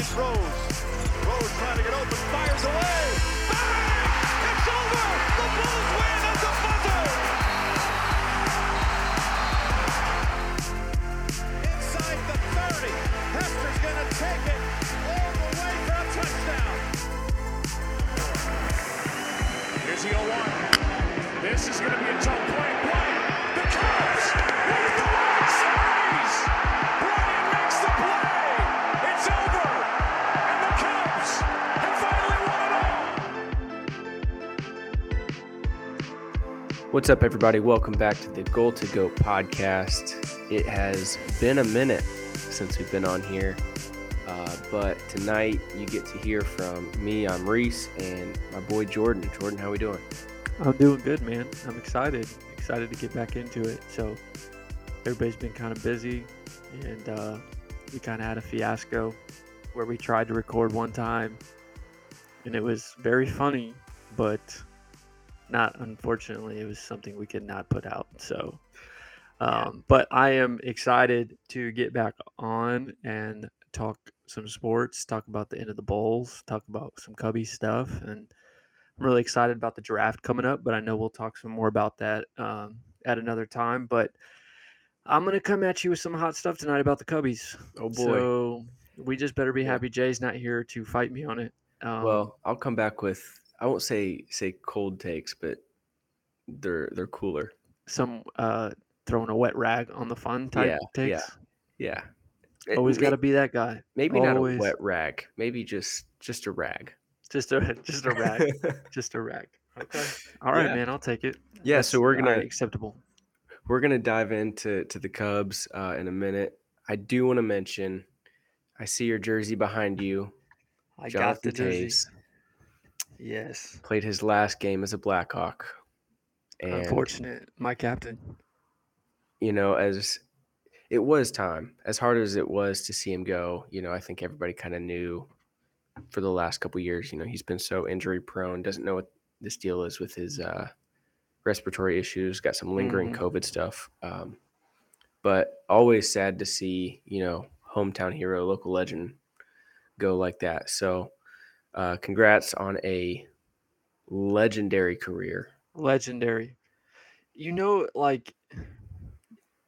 finds Rose. Rose trying to get open, fires away. Bang! It's over. The Bulls win at the buzzer. Inside the 30. Hester's gonna take it all the way for a touchdown. Here's the 0-1. This is to be a tough play. Bryant, What's up, everybody? Welcome back to the Goal to Go podcast. It has been a minute since we've been on here, uh, but tonight you get to hear from me. I'm Reece and my boy Jordan. Jordan, how we doing? I'm doing good, man. I'm excited. Excited to get back into it. So everybody's been kind of busy, and uh, we kind of had a fiasco where we tried to record one time, and it was very funny, but not unfortunately. It was something we could not put out. So, um, but I am excited to get back on and talk some sports, talk about the end of the Bulls, talk about some Cubby stuff, and I'm really excited about the draft coming up, but I know we'll talk some more about that um, at another time. But I'm gonna come at you with some hot stuff tonight about the Cubbies. Oh boy. So we just better be happy Jay's not here to fight me on it. Um, well, I'll come back with I won't say say cold takes, but they're they're cooler. some uh, throwing a wet rag on the fun type Yeah, yeah. takes. Yeah. It- Always got to be that guy. maybe not a wet rag. Maybe just just a rag. Just a just a rag. just a rag. Okay. All right, Yeah. man. I'll take it. Yeah, so we're gonna- all right, acceptable. We're gonna dive into to the Cubs uh, in a minute. I do want to mention, I see your jersey behind you. I got Jonathan the jersey. Yes. played his last game as a Blackhawk, and Unfortunate. My captain. you know, as it was time, as hard as it was to see him go, you know, I think everybody kind of knew for the last couple years, you know, he's been so injury prone, doesn't know what this deal is with his uh, respiratory issues, got some lingering Mhm. COVID stuff. Um, but always sad to see, you know, hometown hero, local legend go like that. So, uh, congrats on a legendary career. legendary. You know, like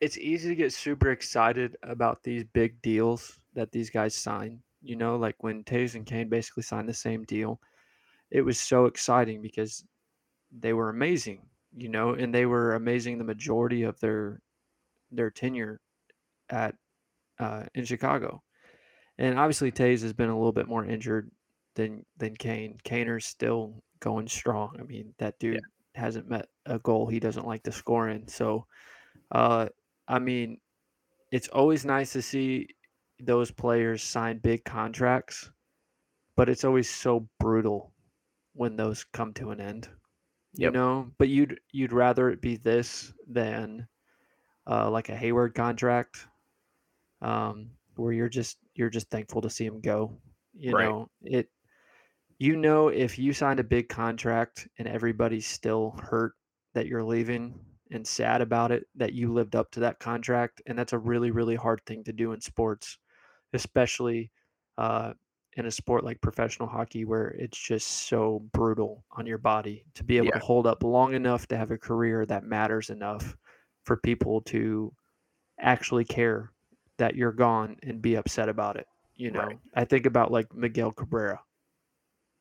it's easy to get super excited about these big deals that these guys sign. You know, like when Toews and Kane basically signed the same deal, it was so exciting because they were amazing. You know, and they were amazing the majority of their their tenure at uh, in Chicago. And obviously, Toews has been a little bit more injured than than Kane. Kaner's still going strong. I mean, that dude hasn't met a goal he doesn't like to score in. So, uh, I mean, it's always nice to see those players sign big contracts, but it's always so brutal when those come to an end. You Yep. know, but you'd you'd rather it be this than uh, like a Heyward contract, um, where you're just you're just thankful to see him go. You Right. know it. You know if you signed a big contract and everybody's still hurt that you're leaving and sad about it that you lived up to that contract, and that's a really really hard thing to do in sports, especially uh, in a sport like professional hockey where it's just so brutal on your body to be able Yeah. to hold up long enough to have a career that matters enough for people to actually care that you're gone and be upset about it. You know, Right. I think about like Miguel Cabrera.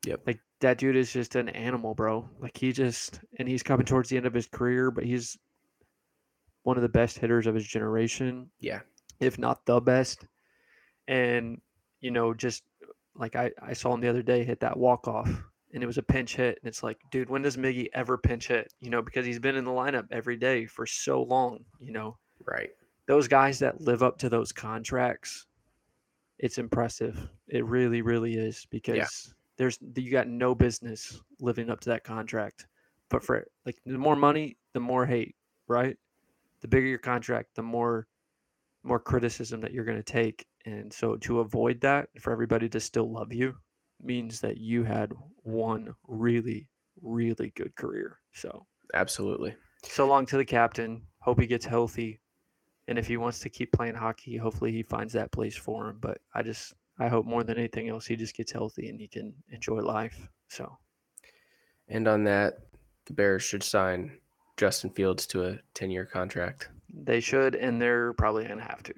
Yep. Like that dude is just an animal, bro. Like he just and he's coming towards the end of his career, but he's one of the best hitters of his generation Yeah. if not the best. And you know, just like I, I saw him the other day hit that walk off, and it was a pinch hit, and it's like, dude, when does Miggy ever pinch hit? You know, because he's been in the lineup every day for so long. You know, Right. those guys that live up to those contracts, it's impressive. It really, really is because there's you got no business living up to that contract. But for like the more money, the more hate, right? The bigger your contract, the more more criticism that you're going to take. And so to avoid that, for everybody to still love you, means that you had one really, really good career. So Absolutely. so long to the captain. Hope he gets healthy. And if he wants to keep playing hockey, hopefully he finds that place for him. But I just I hope more than anything else he just gets healthy and he can enjoy life. So And on that, the Bears should sign Justin Fields to a 10 year contract. they should, and they're probably gonna have to.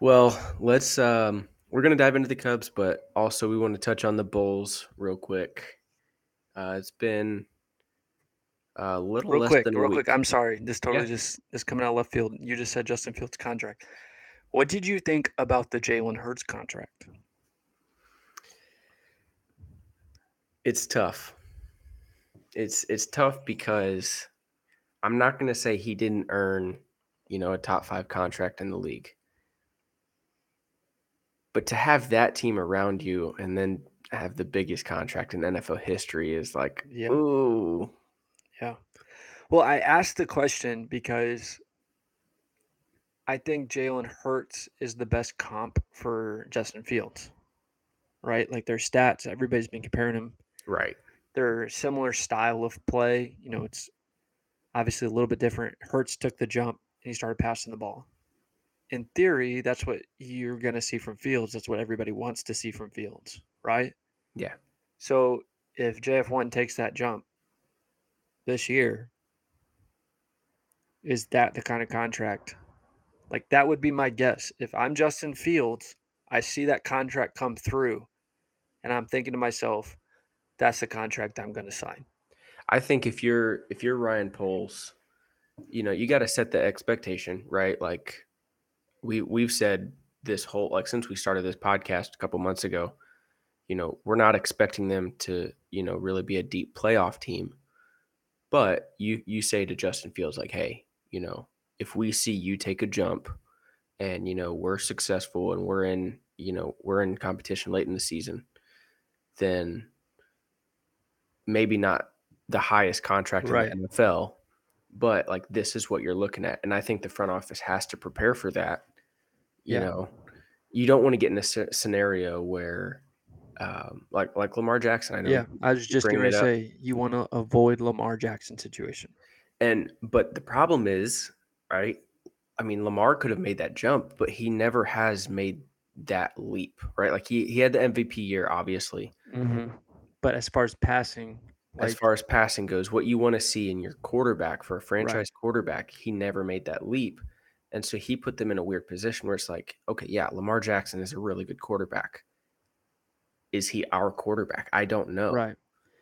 Well, let's um we're gonna dive into the Cubs, but also we want to touch on the Bulls real quick. Uh it's been a little Real less quick, than a real quick. I'm sorry. This totally Yeah. just is coming out left field. You just said Justin Fields contract. What did you think about the Jalen Hurts contract? It's tough. It's it's tough because I'm not gonna say he didn't earn, you know, a top five contract in the league. But to have that team around you and then have the biggest contract in NFL history is like, Yeah. ooh, Yeah. Well, I asked the question because I think Jalen Hurts is the best comp for Justin Fields, right? Like their stats, everybody's been comparing them. right. They're similar style of play. You know, it's obviously a little bit different. Hurts took the jump and he started passing the ball. In theory, that's what you're going to see from Fields. That's what everybody wants to see from Fields, right? Yeah. So if JF1 takes that jump this year, is that the kind of contract? Like that would be my guess. If I'm Justin Fields, I see that contract come through, and I'm thinking to myself, that's the contract I'm going to sign. I think if you're if you're Ryan Poles, you know, you got to set the expectation, right? Like we we've said this whole like since we started this podcast a couple months ago, you know, we're not expecting them to, you know, really be a deep playoff team. But you you say to Justin Fields like, "Hey, you know, if we see you take a jump and, you know, we're successful and we're in, you know, we're in competition late in the season, then maybe not the highest contract Right. in the NFL, but like this is what you're looking at. And I think the front office has to prepare for that. You Yeah. know, you don't want to get in a scenario where, um, like like Lamar Jackson. I know, Yeah, I was just going to up. say you want to avoid Lamar Jackson situation. and but the problem is, right? I mean, Lamar could have made that jump, but he never has made that leap, right? Like he he had the MVP year, obviously. Mm-hmm. But as far as passing, like, as far as passing goes, what you want to see in your quarterback for a franchise quarterback, he never made that leap. And so he put them in a weird position where it's like, okay, yeah, Lamar Jackson is a really good quarterback. Is he our quarterback? I don't know. right.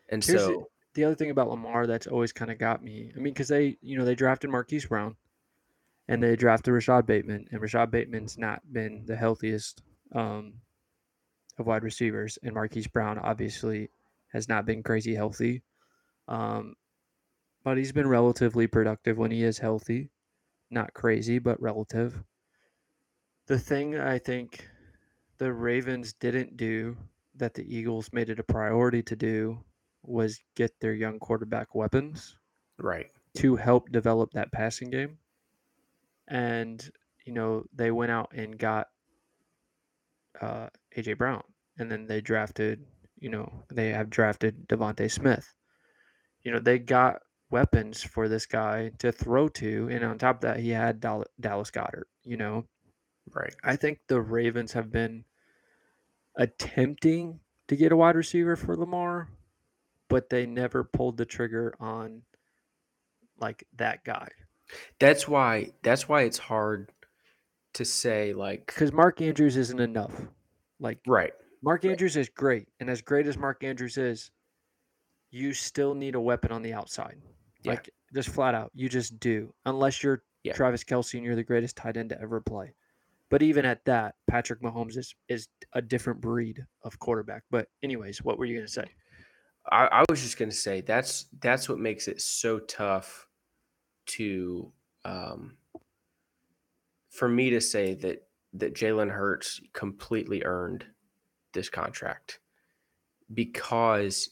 And Here's the- so, the other thing about Lamar that's always kind of got me. I mean, because they, you know, they drafted Marquise Brown, and they drafted Rashod Bateman, and Rashod Bateman's not been the healthiest um, of wide receivers, and Marquise Brown obviously has not been crazy healthy, um, but he's been relatively productive when he is healthy, not crazy, but relative. The thing I think the Ravens didn't do that the Eagles made it a priority to do was get their young quarterback weapons right. to help develop that passing game. And, you know, they went out and got uh, AJ Brown. And then they drafted, you know, they have drafted DeVonta Smith. You know, they got weapons for this guy to throw to. And on top of that, he had Dallas Goedert, you know. Right. I think the Ravens have been attempting to get a wide receiver for Lamar, but they never pulled the trigger on like that guy. That's why that's why it's hard to say like Because Mark Andrews isn't enough. Like right. Mark Andrews is great, and as great as Mark Andrews is, you still need a weapon on the outside. Yeah. Like just flat out, you just do. Unless you're Yeah. Travis Kelce and you're the greatest tight end to ever play. But even at that, Patrick Mahomes is is a different breed of quarterback. But anyways, what were you gonna say? I, I was just gonna say that's that's what makes it so tough to um, for me to say that that Jalen Hurts completely earned this contract because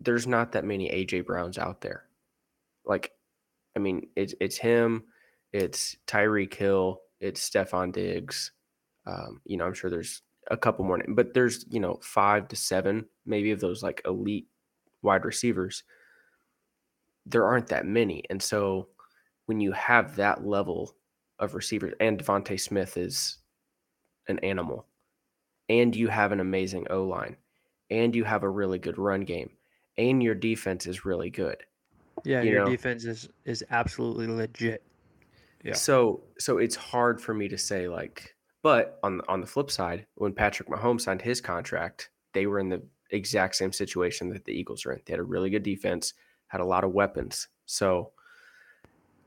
there's not that many AJ Browns out there. Like, I mean, it's it's him, it's Tyreek Hill, it's Stefon Diggs. Um, you know, I'm sure there's a couple more, but there's you know five to seven maybe of those like elite wide receivers. There aren't that many, and so when you have that level of receivers, and DeVonta Smith is an animal, and you have an amazing O line, and you have a really good run game, and your defense is really good. Yeah, you your know. defense is is absolutely legit. Yeah. So so it's hard for me to say like but on on the flip side, when Patrick Mahomes signed his contract, they were in the exact same situation that the Eagles are in. They had a really good defense, had a lot of weapons. So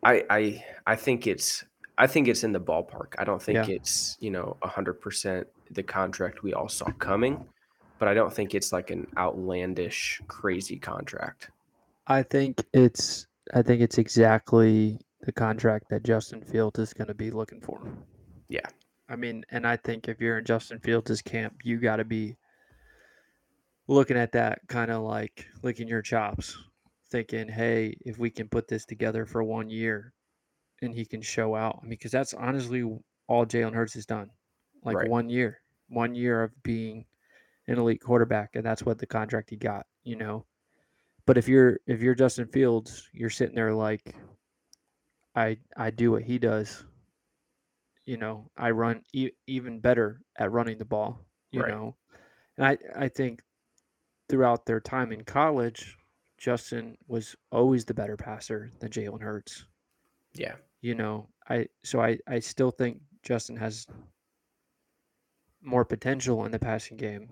I I I think it's I think it's in the ballpark. I don't think Yeah. it's, you know, 100% the contract we all saw coming, but I don't think it's like an outlandish crazy contract. I think it's I think it's exactly the contract that Justin Fields is going to be looking for. Yeah. I mean, and I think if you're in Justin Fields' camp, you got to be looking at that kind of like licking your chops, thinking, "Hey, if we can put this together for one year, and he can show out." I mean, because that's honestly all Jalen Hurts has done, like Right. one year, one year of being an elite quarterback, and that's what the contract he got. You know, but if you're if you're Justin Fields, you're sitting there like, I I do what he does. You know, I run e- even better at running the ball. You Right. know, and I I think throughout their time in college, Justin was always the better passer than Jalen Hurts. Yeah. You know, I so I I still think Justin has more potential in the passing game.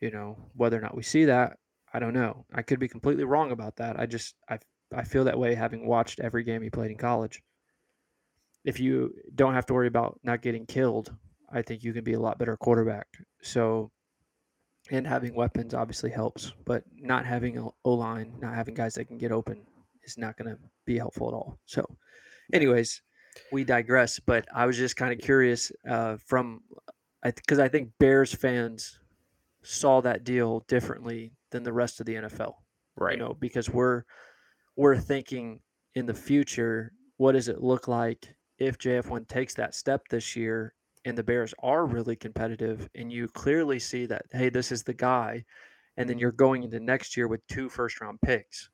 You know, whether or not we see that, I don't know. I could be completely wrong about that. I just I I feel that way having watched every game he played in college. If you don't have to worry about not getting killed, I think you can be a lot better quarterback. So and having weapons obviously helps, but not having a O line, not having guys that can get open is not going to be helpful at all. So, anyways, we digress. But I was just kind of curious uh, from, I because I think Bears fans saw that deal differently than the rest of the NFL. Right. You know, because we're we're thinking in the future, what does it look like if JF1 takes that step this year and the Bears are really competitive and you clearly see that, hey, this is the guy, and then you're going into next year with two first round picks.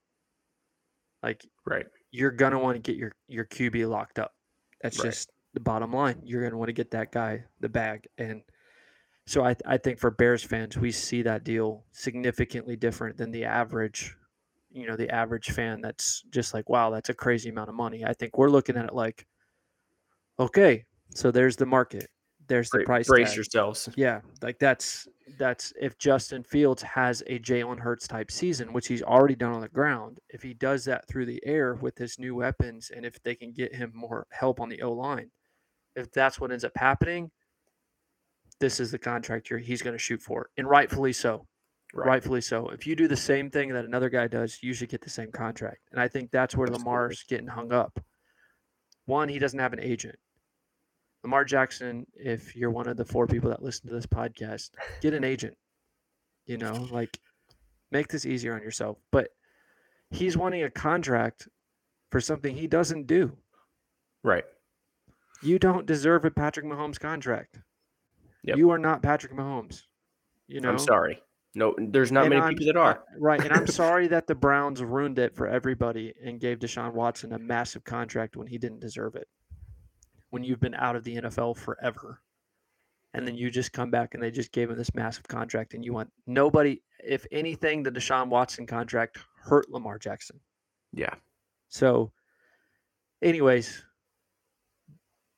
Like Right. you're gonna want to get your your QB locked up. That's Right. just the bottom line. You're gonna want to get that guy the bag, and so I I think for Bears fans, we see that deal significantly different than the average, you know, the average fan. That's just like, wow, that's a crazy amount of money. I think we're looking at it like, okay, so there's the market, there's the price brace tag. yourselves. Yeah, like that's that's if Justin Fields has a Jalen Hurts type season, which he's already done on the ground, if he does that through the air with his new weapons, and if they can get him more help on the O line, if that's what ends up happening, this is the contract year he's going to shoot for, and rightfully so. Right. Rightfully so. If you do the same thing that another guy does, you should get the same contract. And I think that's where Absolutely. Lamar's getting hung up. One, he doesn't have an agent. Lamar Jackson, if you're one of the four people that listen to this podcast, get an agent. You know, like make this easier on yourself. But he's wanting a contract for something he doesn't do. Right. You don't deserve a Patrick Mahomes contract. Yep. You are not Patrick Mahomes. You know, I'm sorry. No, there's not And many I'm- people that are. Right. And I'm sorry that the Browns ruined it for everybody and gave Deshaun Watson a massive contract when he didn't deserve it. When you've been out of the NFL forever. And then you just come back and they just gave him this massive contract and you want nobody, if anything, the Deshaun Watson contract hurt Lamar Jackson. Yeah. So, anyways,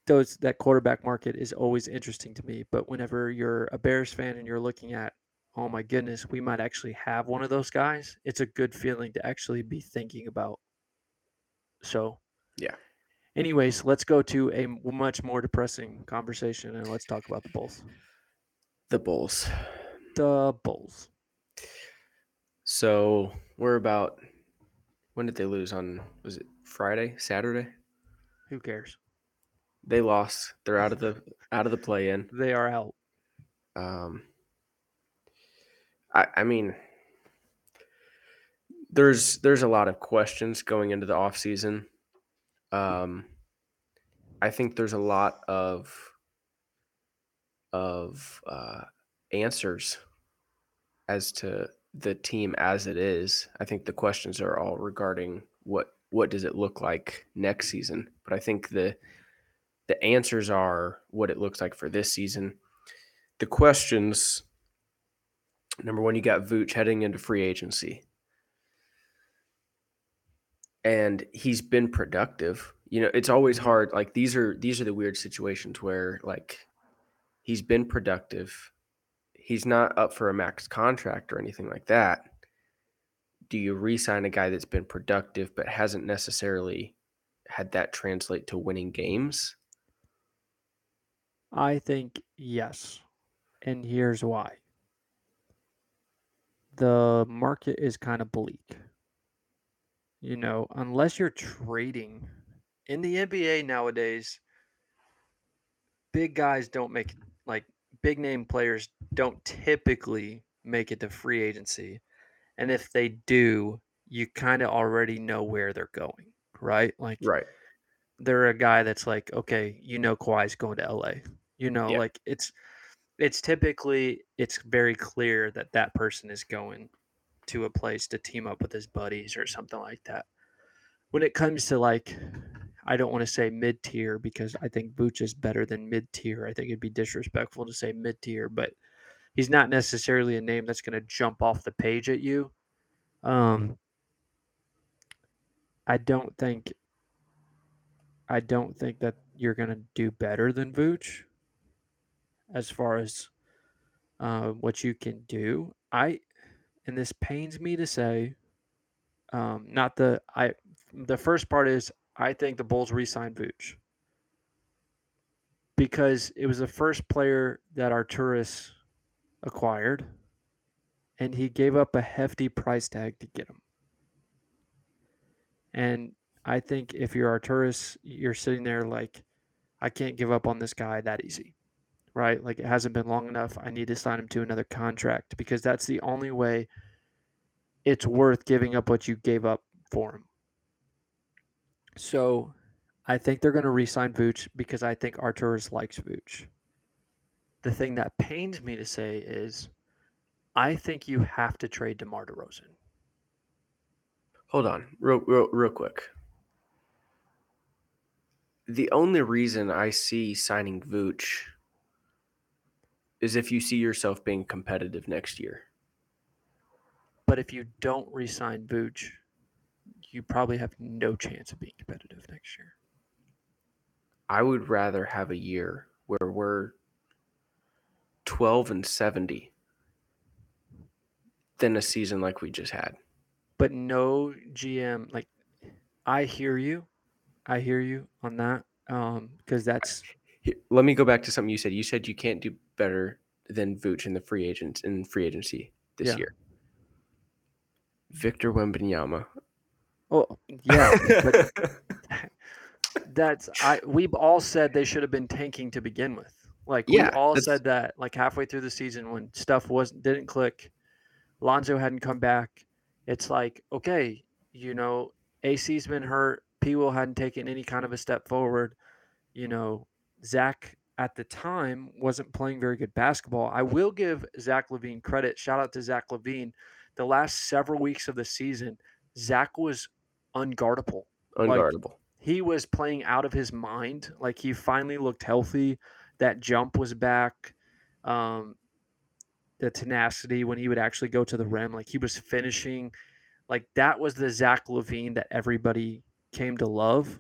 those that quarterback market is always interesting to me. But whenever you're a Bears fan and you're looking at, oh my goodness, we might actually have one of those guys, it's a good feeling to actually be thinking about. So, Yeah. Anyways, let's go to a much more depressing conversation and let's talk about the Bulls. The Bulls. The Bulls. So we're about when did they lose on was it Friday, Saturday? Who cares? They lost. They're out of the out of the play in. They are out. Um I I mean there's there's a lot of questions going into the offseason. Um I think there's a lot of of uh answers as to the team as it is. I think the questions are all regarding what what does it look like next season. But I think the the answers are what it looks like for this season. the questions. Number one, you got Vooch heading into free agency. And he's been productive. You know, it's always mm-hmm. hard. Like these are these are the weird situations where like he's been productive. He's not up for a max contract or anything like that. Do you re-sign a guy that's been productive but hasn't necessarily had that translate to winning games? I think yes. And here's why. The market is kind of bleak. You know, unless you're trading in the NBA nowadays, big guys don't make like big name players don't typically make it to free agency. And if they do, you kind of already know where they're going, right? Like Right. they're a guy that's like, okay, you know Kawhi's going to LA. You know, like it's it's typically it's very clear that that person is going to a place to team up with his buddies or something like that. When it comes to like I don't want to say mid tier because I think Vooch is better than mid tier. I think it'd be disrespectful to say mid tier, but he's not necessarily a name that's going to jump off the page at you. Um, I don't think I don't think that you're going to do better than Vooch as far as uh, what you can do. I and this pains me to say, um, not the I. The first part is I think the Bulls re-signed Vooch because it was the first player that Arturas acquired, and he gave up a hefty price tag to get him. And I think if you're Arturas, you're sitting there like, I can't give up on this guy that easy, right? Like it hasn't been long enough. I need to sign him to another contract because that's the only way it's worth giving up what you gave up for him. So I think they're going to re sign Vooch because I think Arturas likes Vooch. The thing that pains me to say is I think you have to trade DeMar DeRozan. Hold on, real, real, real quick. The only reason I see signing Vooch is if you see yourself being competitive next year. But if you don't re sign Vooch, you probably have no chance of being competitive next year. I would rather have a year where we're 12 and 70 than a season like we just had. But no GM, like, I hear you. I hear you on that. Um, because that's let me go back to something you said. You said you can't do better than Vooch in the free agents in free agency this Yeah. year. Victor Wembanyama. oh yeah, that's I we've all said they should have been tanking to begin with. Like Yeah, we all that's- said that like halfway through the season when stuff wasn't didn't click, Lonzo hadn't come back. It's like, okay, you know, AC's been hurt, P Will hadn't taken any kind of a step forward. You know, Zach at the time wasn't playing very good basketball. I will give Zach LaVine credit. Shout out to Zach LaVine. The last several weeks of the season, Zach was unguardable Unguardable. he was playing out of his mind. Like he finally looked healthy. That jump was back. Um, the tenacity when he would actually go to the rim, like he was finishing. Like that was the Zach LaVine that everybody came to love,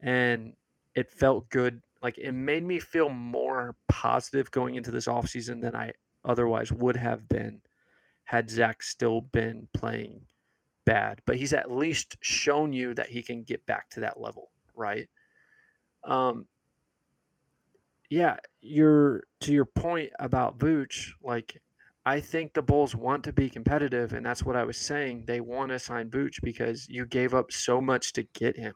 and it felt good. Like it made me feel more positive going into this offseason than I otherwise would have been had Zach still been playing bad, but he's at least shown you that he can get back to that level, right? Um, yeah, you're to your point about Vooch. Like, I think the Bulls want to be competitive, and that's what I was saying. They want to sign Vooch because you gave up so much to get him.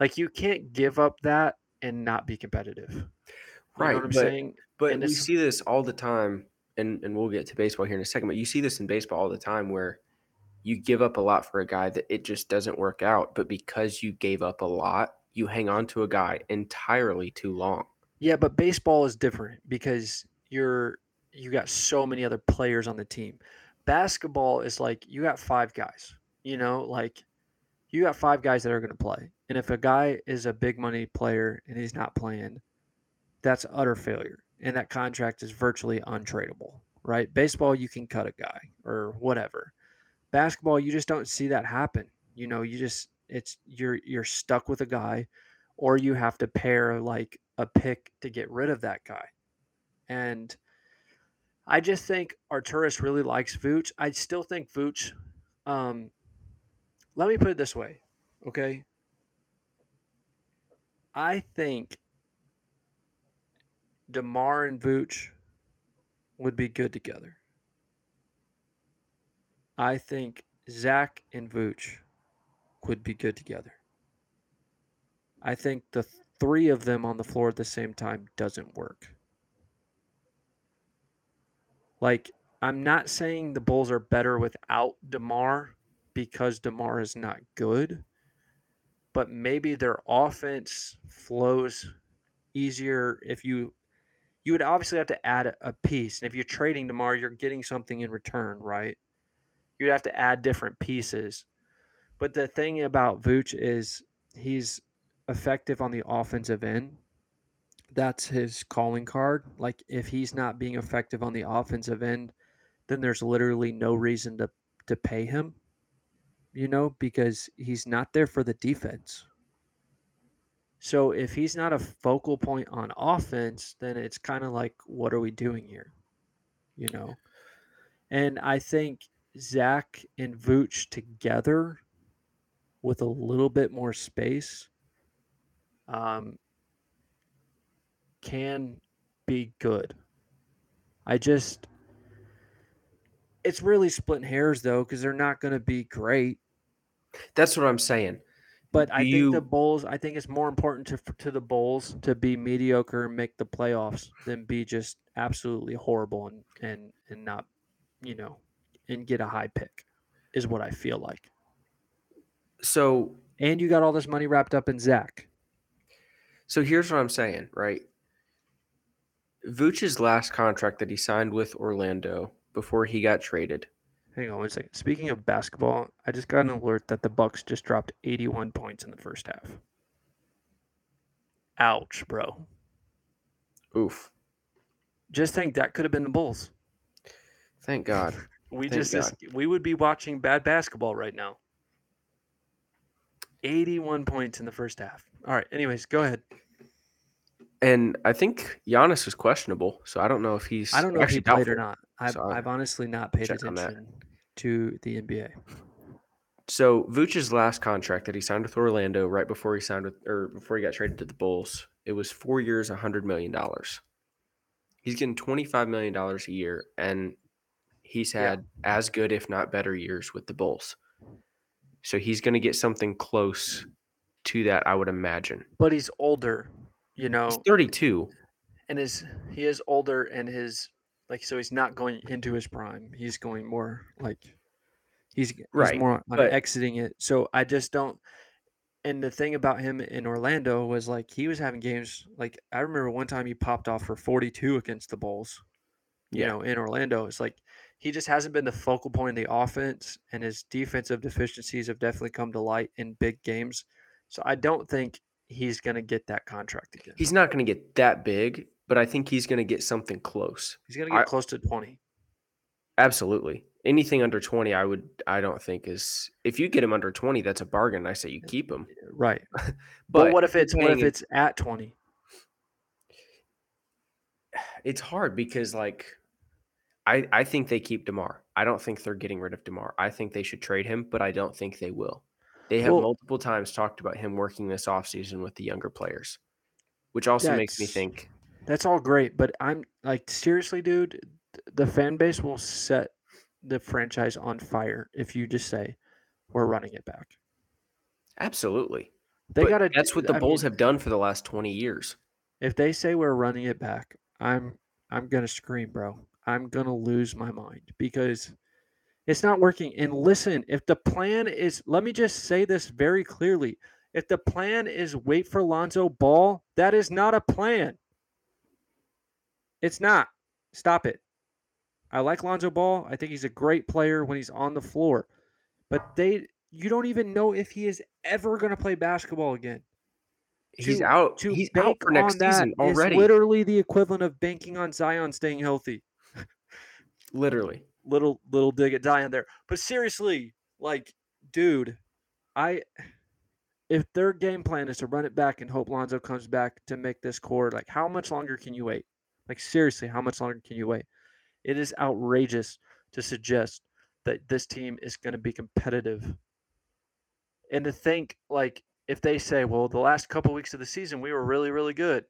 Like, you can't give up that and not be competitive. You Right, know what I'm but- saying? But And we see this all the time, and, and we'll get to baseball here in a second, but you see this in baseball all the time where you give up a lot for a guy that it just doesn't work out. But because you gave up a lot, you hang on to a guy entirely too long. Yeah, but baseball is different because you're you got so many other players on the team. Basketball is like you got five guys. You know, like you got five guys that are going to play. And if a guy is a big money player and he's not playing, that's utter failure. And that contract is virtually untradeable, right? Baseball, you can cut a guy or whatever. Basketball, you just don't see that happen. You know, you just it's you're you're stuck with a guy, or you have to pair like a pick to get rid of that guy. And I just think Arturas really likes Vooch. I still think Vooch. Um, let me put it this way, okay? I think Demar and Vooch would be good together. I think Zach and Vooch would be good together. I think the three of them on the floor at the same time doesn't work. Like, I'm not saying the Bulls are better without DeMar because DeMar is not good, but maybe their offense flows easier if you you would obviously have to add a piece. And if you're trading tomorrow, you're getting something in return, right? You'd have to add different pieces. But the thing about Vooch is he's effective on the offensive end. That's his calling card. Like if he's not being effective on the offensive end, then there's literally no reason to to pay him. You know, because he's not there for the defense. So if he's not a focal point on offense, then it's kind of like, what are we doing here? You know? And I think Zach and Vooch together with a little bit more space um, can be good. I just, it's really splitting hairs though, because they're not going to be great. That's what I'm saying. But I Do think the Bulls. I think it's more important to to the Bulls to be mediocre and make the playoffs than be just absolutely horrible and and and not, you know, and get a high pick, is what I feel like. So And you got all this money wrapped up in Zach. So here's what I'm saying, right? Vooch's last contract that he signed with Orlando before he got traded. Hang on one second. Speaking of basketball, I just got an alert that the Bucks just dropped 81 points in the first half. Ouch, bro. Oof. Just think that could have been the Bulls. Thank God. We Thank just we would be watching bad basketball right now. 81 points in the first half. All right. Anyways, go ahead. And I think Giannis was questionable, so I don't know if he's. I don't know if he played or not. I've, so I- I've honestly not paid attention to the NBA. So Vooch's last contract that he signed with Orlando right before he signed with or before he got traded to the Bulls, it was four years, hundred million dollars. He's getting twenty five million dollars a year, and he's Yeah. had as good, if not better, years with the Bulls. So he's going to get something close to that, I would imagine. But he's older, you know, He's thirty two. and his he is older and his like so he's not going into his prime. He's going more like he's, he's Right, more on but- exiting it. So I just don't and the thing about him in Orlando was like he was having games like I remember one time he popped off for 42 against the Bulls. You Yeah. know, in Orlando. It's like he just hasn't been the focal point of the offense and his defensive deficiencies have definitely come to light in big games. So I don't think he's going to get that contract again. He's not going to get that big, but I think he's going to get something close. He's going to get I- close to 20. Absolutely. Anything under 20, I would, I don't think is, if you get him under 20, that's a bargain. I say you keep him. Right. But But what if it's what if it's at 20? it's hard because, like, I, I think they keep DeMar. I don't think they're getting rid of DeMar. I think they should trade him, but I don't think they will. They have Well- multiple times talked about him working this offseason with the younger players, which also makes me think That's all great, but I'm like seriously, dude, the fan base will set the franchise on fire if you just say we're running it back. absolutely. They got to That's what the Bulls have done for the last 20 years. If they say we're running it back, I'm I'm going to scream, bro. I'm going to lose my mind because it's not working. And listen, if the plan is let me just say this very clearly. If the plan is wait for Lonzo Ball, that is not a plan. It's not. Stop it. I like Lonzo Ball. I think he's a great player when he's on the floor. But they you don't even know if he is ever going to play basketball again. He's to- out. to He's out for next season already. literally the equivalent of banking on Zion staying healthy. Literally. Little little dig at Zion there, but seriously, like, dude, I if their game plan is to run it back and hope Lonzo comes back to make this core, like, how much longer can you wait? Like, seriously, how much longer can you wait? It is outrageous to suggest that this team is going to be competitive. And to think, like, if they say, well, the last couple weeks of the season, we were really, really good.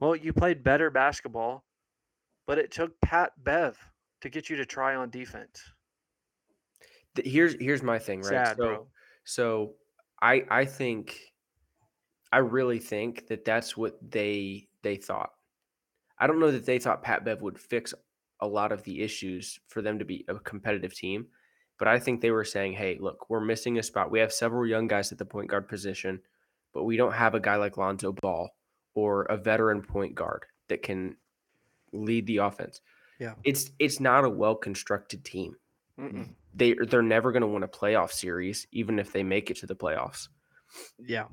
Well, you played better basketball, but it took Pat Bev to get you to try on defense. Here's here's my thing, right? Sad, so bro. so I I think I really think that that's what they they thought. I don't know that they thought Pat Bev would fix a lot of the issues for them to be a competitive team, but I think they were saying, "Hey, look, we're missing a spot. We have several young guys at the point guard position, but we don't have a guy like Lonzo Ball or a veteran point guard that can lead the offense." Yeah. It's it's not a well-constructed team Mm-mm. they they're never going to win a playoff series even if they make it to the playoffs. Yeah.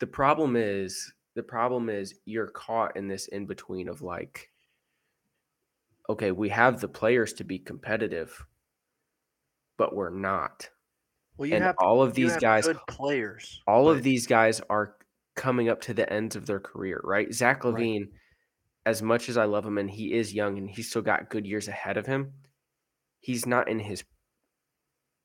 The problem is the problem is you're caught in this in between of like okay, we have the players to be competitive but we're not. Well, you And have all of these guys good players. all but- of these guys are coming up to the ends of their career, right? Zach Right. As much as I love him and he is young and he's still got good years ahead of him, he's not in his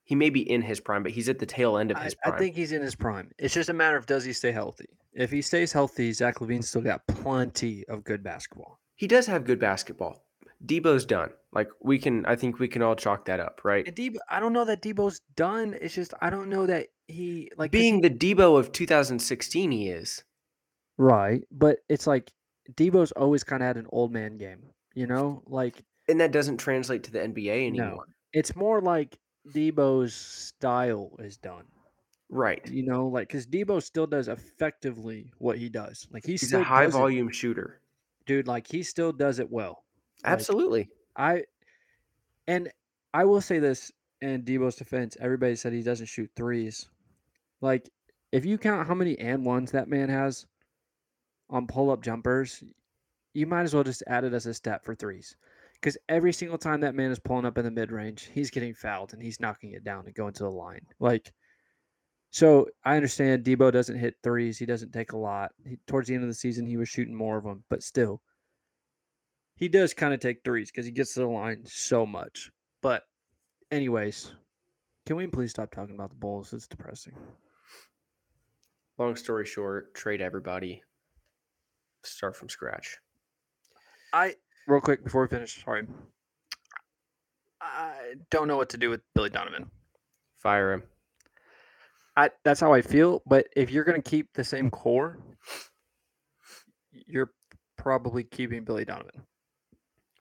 he may be in his prime, but he's at the tail end of his I prime. think he's in his prime. It's just a matter of does he stay healthy. If he stays healthy, Zach LaVine's still got plenty of good basketball. He does have good basketball. Debo's done. Like we can, I think we can all chalk that up, right? And Debo, I don't know that Debo's done. It's just I don't know that he like Being he- the Debo of 2016, he is. right, but it's like Debo's always kind of had an old man game. You know, like And that doesn't translate to the NBA anymore. No. it's more like Debo's style is done. Right. You know, like because Debo still does effectively what he does. Like he He's still a high does it- volume shooter. dude. Like he still does it well. Like, Absolutely. I and I will say this in Debo's defense, everybody said he doesn't shoot threes. Like if you count how many and ones that man has on pull up jumpers, you might as well just add it as a stat for threes. Because every single time that man is pulling up in the mid range, he's getting fouled and he's knocking it down and going to the line. Like so I understand Debo doesn't hit threes. He doesn't take a lot. He, towards the end of the season, he was shooting more of them, but still, he does kind of take threes because he gets to the line so much. But, anyways, can we please stop talking about the Bulls? It's depressing. Long story short, trade everybody. Start from scratch. I real quick before we finish. Sorry, I don't know what to do with Billy Donovan. Fire him. I that's how I feel. But if you're gonna keep the same core, you're probably keeping Billy Donovan.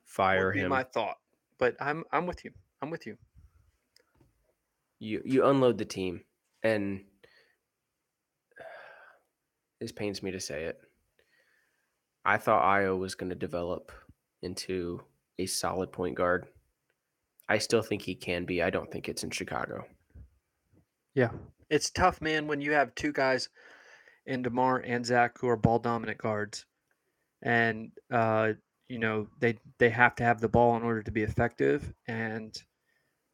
Fire would be him. my thought. But I'm I'm with you. I'm with you. you you unload the team and this pains me to say it i thought ayo was going to develop into a solid point guard i still think he can be i don't think it's in chicago Yeah. It's tough, man, when you have two guys in DeMar and Zach who are ball dominant guards. And uh, you know, they they have to have the ball in order to be effective. And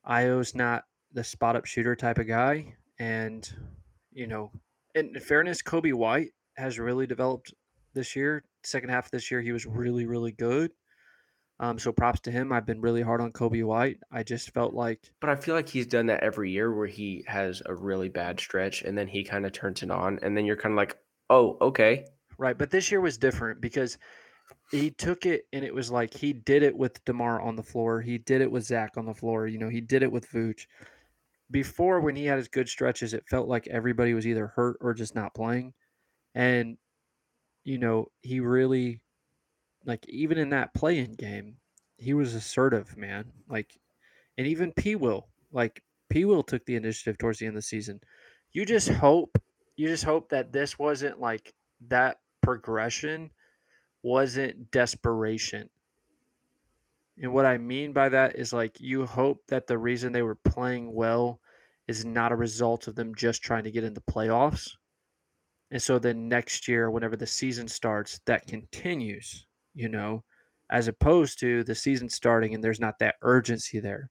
Ayo's not the spot up shooter type of guy. And, you know, in fairness, Coby White has really developed this year. Second half of this year, he was really, really good. Um, so props to him. I've been really hard on Coby White. I just felt like but i feel like he's done that every year where he has a really bad stretch and then he kind of turns it on and then you're kind of like oh okay Right, but this year was different because he took it and it was like he did it with Demar on the floor. He did it with Zach on the floor. You know, he did it with Vooch. Before, when he had his good stretches, it felt like everybody was either hurt or just not playing. And, you know, he really, like, even in that play-in game, he was assertive, man. Like, and even P. Will, like, P. Will took the initiative towards the end of the season. You just hope, you just hope that this wasn't like that progression wasn't desperation. And what I mean by that is like you hope that the reason they were playing well is not a result of them just trying to get in the playoffs. And so then next year, whenever the season starts, that continues, you know, as opposed to the season starting and there's not that urgency there.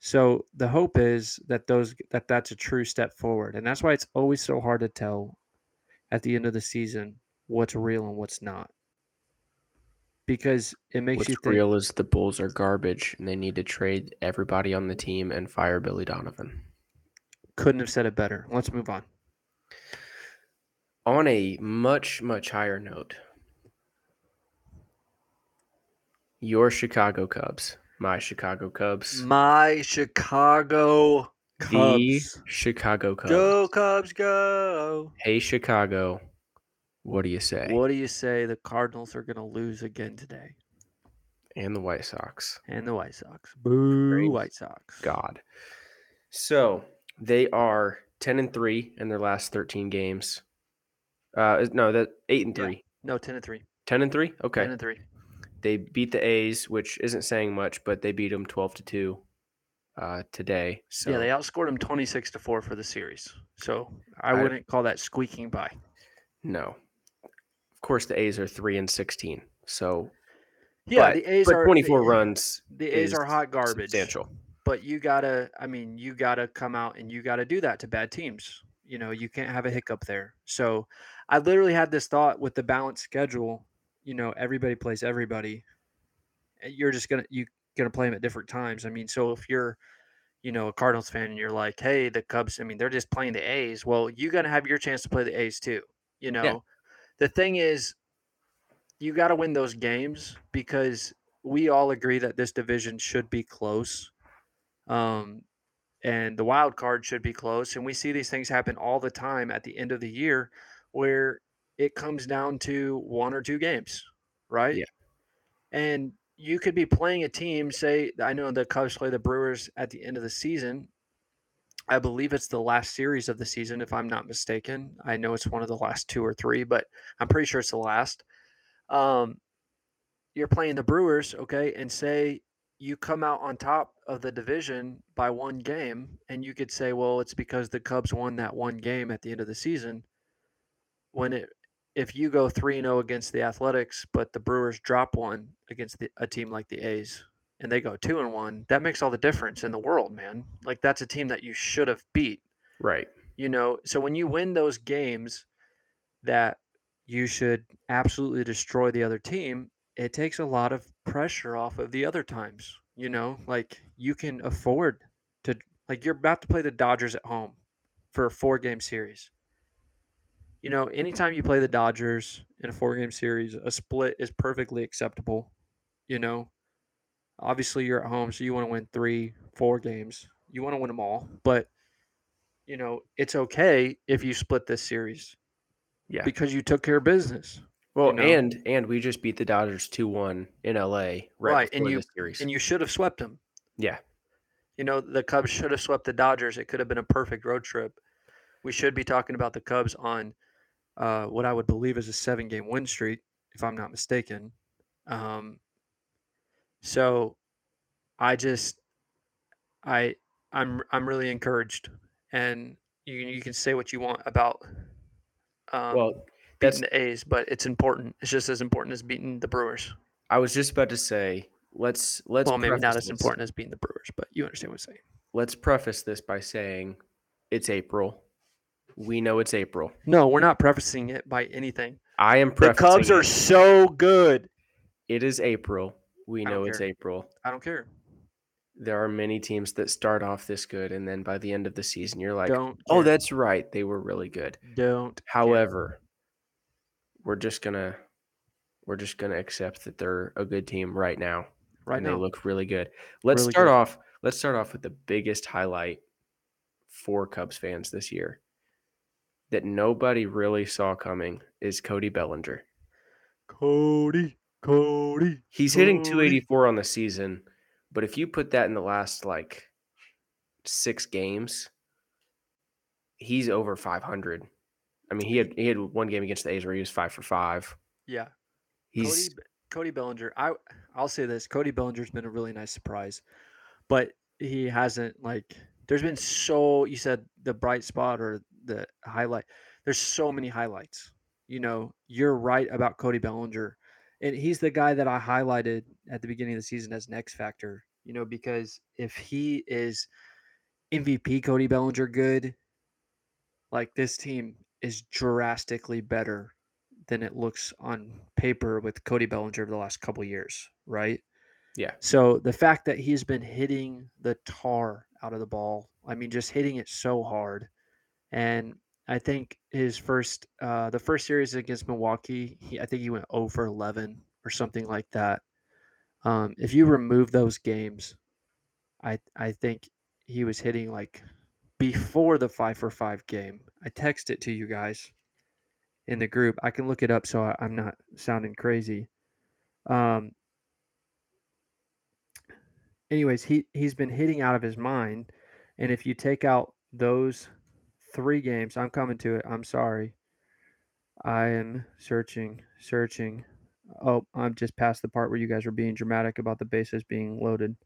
So the hope is that those that that's a true step forward. And that's why it's always so hard to tell at the end of the season what's real and what's not. Because it makes What's you think real is the Bulls are garbage and they need to trade everybody on the team and fire Billy Donovan. couldn't have said it better. Let's move on. On a much, much higher note, your Chicago Cubs, my Chicago Cubs, My Chicago Cubs, the. Chicago Cubs. Go Cubs go. Hey, Chicago, what do you say? What do you say the Cardinals are going to lose again today? And the White Sox. And the White Sox. Boo Praise White Sox. God. So they are 10 and 3 in their last 13 games. Uh, no, that 8 and Yeah. 3. No, 10 and 3. 10 and 3? Okay. 10 and 3. They beat the A's, which isn't saying much, but they beat them 12 to 2 uh, today. So Yeah, they outscored them 26 to 4 for the series. So I, I- wouldn't call that squeaking by. no. Of course, the A's are 3 and 16. So, Yeah, but, the A's but are 24 the, runs. The A's are hot garbage. Substantial. But you gotta, I mean, you gotta come out and you gotta do that to bad teams. You know, you can't have a hiccup there. So I literally had this thought with the balanced schedule. You know, everybody plays everybody. You're just gonna you gonna play them at different times. I mean, so if you're, you know, a Cardinals fan and you're like, hey, the Cubs. I mean, they're just playing the A's. Well, you gotta have your chance to play the A's too. You know, the thing is, you got to win those games because we all agree that this division should be close. Um, and the wild card should be close. And we see these things happen all the time at the end of the year where it comes down to one or two games, right? Yeah. And you could be playing a team, say, I know the Cubs play the Brewers at the end of the season. I believe it's the last series of the season, if I'm not mistaken. I know it's one of the last two or three, but I'm pretty sure it's the last. Um, you're playing the Brewers, okay, and say you come out on top of the division by one game, and you could say, well, it's because the Cubs won that one game at the end of the season. When it, if you go three and zero against the Athletics, but the Brewers drop one against the, a team like the A's, and they go two and one, that makes all the difference in the world, man. Like that's a team that you should have beat Right. you know so when you win those games that you should absolutely destroy the other team it takes a lot of pressure off of the other times you know like you can afford to like you're about to play the dodgers at home for a four game series you know anytime you play the dodgers in a four game series a split is perfectly acceptable you know obviously you're at home so you want to win three four games you want to win them all but you know, it's okay if you split this series Yeah. because you took care of business. Well, know? and and we just beat the Dodgers 2-1 in LA right, Right, and you- series. And you should have swept them. yeah. You know, the Cubs should have swept the Dodgers. It could have been a perfect road trip. We should be talking about the Cubs on uh, what I would believe is a seven game win streak, if I'm not mistaken. Um, so I just, I, I'm, I'm really encouraged. And you, you can say what you want about um, Well, beating the A's, but it's important. It's just as important as beating the Brewers. I was just about to say let's let's well, maybe not as important as beating the Brewers, but you understand what I'm saying. Let's preface this by saying it's April. We know it's April. No, we're not prefacing it by anything. I am The prefacing Cubs are it. so good. It is April. We I don't know it's care. April. I don't care. There are many teams that start off this good and then by the end of the season you're like, don't. "Oh, care. that's right. They were really good." don't. care. However, we're just going to we're just to accept that they're a good team right now. right and now, they look really good. Let's Really start good. off. Let's start off with the biggest highlight for Cubs fans this year that nobody really saw coming is Cody Bellinger. Cody, Cody. He's hitting Cody. 284 on the season, but if you put that in the last like six games, he's over 500. I mean, he had he had one game against the A's where he was five for five. Yeah, He's Cody, Cody Bellinger. I I'll say this: Cody Bellinger's been a really nice surprise, but he hasn't like. There's been so you said the bright spot or the highlight. there's so many highlights. You know, you're right about Cody Bellinger. And he's the guy that I highlighted at the beginning of the season as next factor, you know, because if he is MVP Cody Bellinger good, like this team is drastically better than it looks on paper with Cody Bellinger over the last couple years, right? Yeah. So the fact that he's been hitting the tar out of the ball, I mean, just hitting it so hard. And I think his first, uh, the first series against Milwaukee, he, I think he went 0 for 11 or something like that. Um, if you remove those games, I I think he was hitting like before the five for five game. I text it to you guys in the group. I can look it up so I, I'm not sounding crazy. Um, anyways, he he's been hitting out of his mind, and if you take out those three games, I'm coming to it. I'm sorry. I am searching, searching. Oh, I'm just past the part where you guys were being dramatic about the bases being loaded.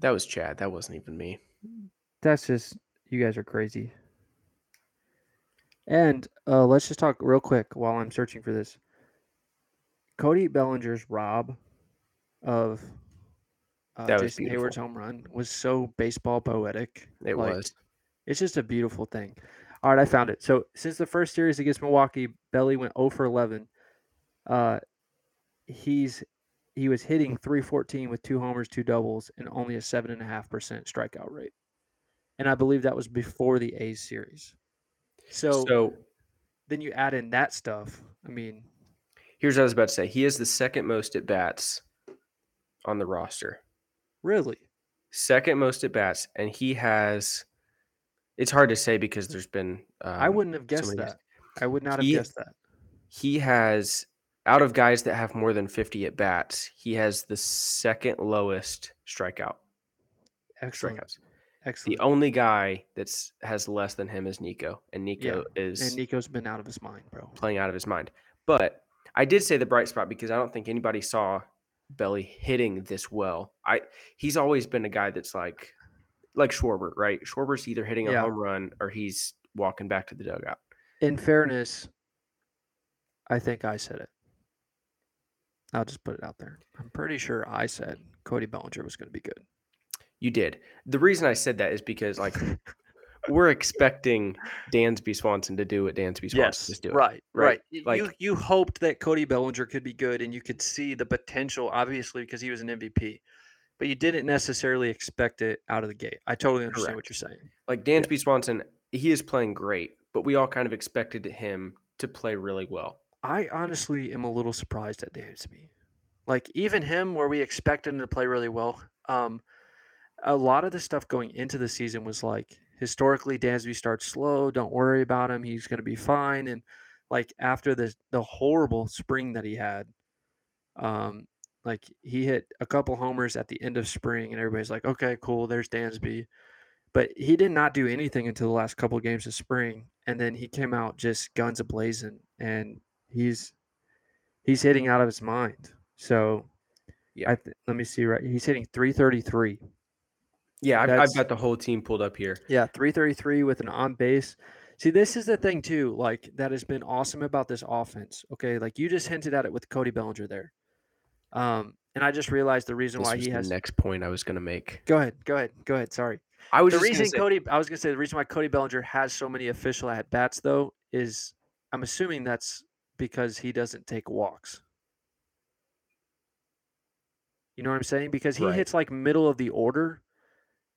That was Chad. That wasn't even me. That's just you guys are crazy. And uh, let's just talk real quick while I'm searching for this. Cody Bellinger's rob of uh, That was Jason Heyward's home run was so baseball poetic. It Like, was. It's just a beautiful thing. All right, I found it. So since the first series against Milwaukee, Belly went 0 for 11. Uh, he's he was hitting 314 with two homers, two doubles, and only a seven and a half percent strikeout rate. And I believe that was before the A's series. So, So then you add in that stuff. I mean, here's what I was about to say. He is the second most at bats on the roster. really, Second most at bats, and he has. It's hard to say because there's been. Um, I wouldn't have guessed many- that. I would not have He- guessed that. He has out of guys that have more than 50 at bats, he has the second lowest strikeout Excellent. strikeouts. Excellent. The only guy that's has less than him is Nico, and Nico is and Nico's been out of his mind, bro. playing out of his mind. But I did say the bright spot because I don't think anybody saw Belly hitting this well. I he's always been a guy that's like like Schwarber, right? Schwarber's either hitting a Yeah. home run or he's walking back to the dugout. In fairness, I think I said it. I'll just put it out there. I'm pretty sure I said Cody Bellinger was going to be good. You did. The reason I said that is because like we're expecting Dansby Swanson to do what Dansby Swanson is doing. right, right? right. Y- Like- you you hoped that Cody Bellinger could be good, and you could see the potential, obviously, because he was an MVP. But you didn't necessarily expect it out of the gate. I totally understand what you're saying. Like Dansby Swanson, he is playing great, but we all kind of expected him to play really well. I honestly am a little surprised at Dansby. Like even him, where we expected him to play really well. Um, a lot of the stuff going into the season was like historically Dansby starts slow. Don't worry about him. He's going to be fine. And like after the the horrible spring that he had, um, like he hit a couple homers at the end of spring, and everybody's like, okay, cool. There's Dansby. But he did not do anything until the last couple of games of spring, and then he came out just guns a blazing, and he's he's hitting out of his mind. So, Yeah. I th- let me see right. He's hitting 333. Yeah, I've, I've got the whole team pulled up here. Yeah, 333 with an on base. See, this is the thing too, like that has been awesome about this offense. Okay, like you just hinted at it with Cody Bellinger there. Um, and I just realized the reason This why he the has. next point I was going to make. Go ahead, go ahead, go ahead. Sorry. I was the reason say- Cody, I was gonna say the reason why Cody Bellinger has so many official at bats though is I'm assuming that's because he doesn't take walks. You know what I'm saying? Because he Right. hits like middle of the order.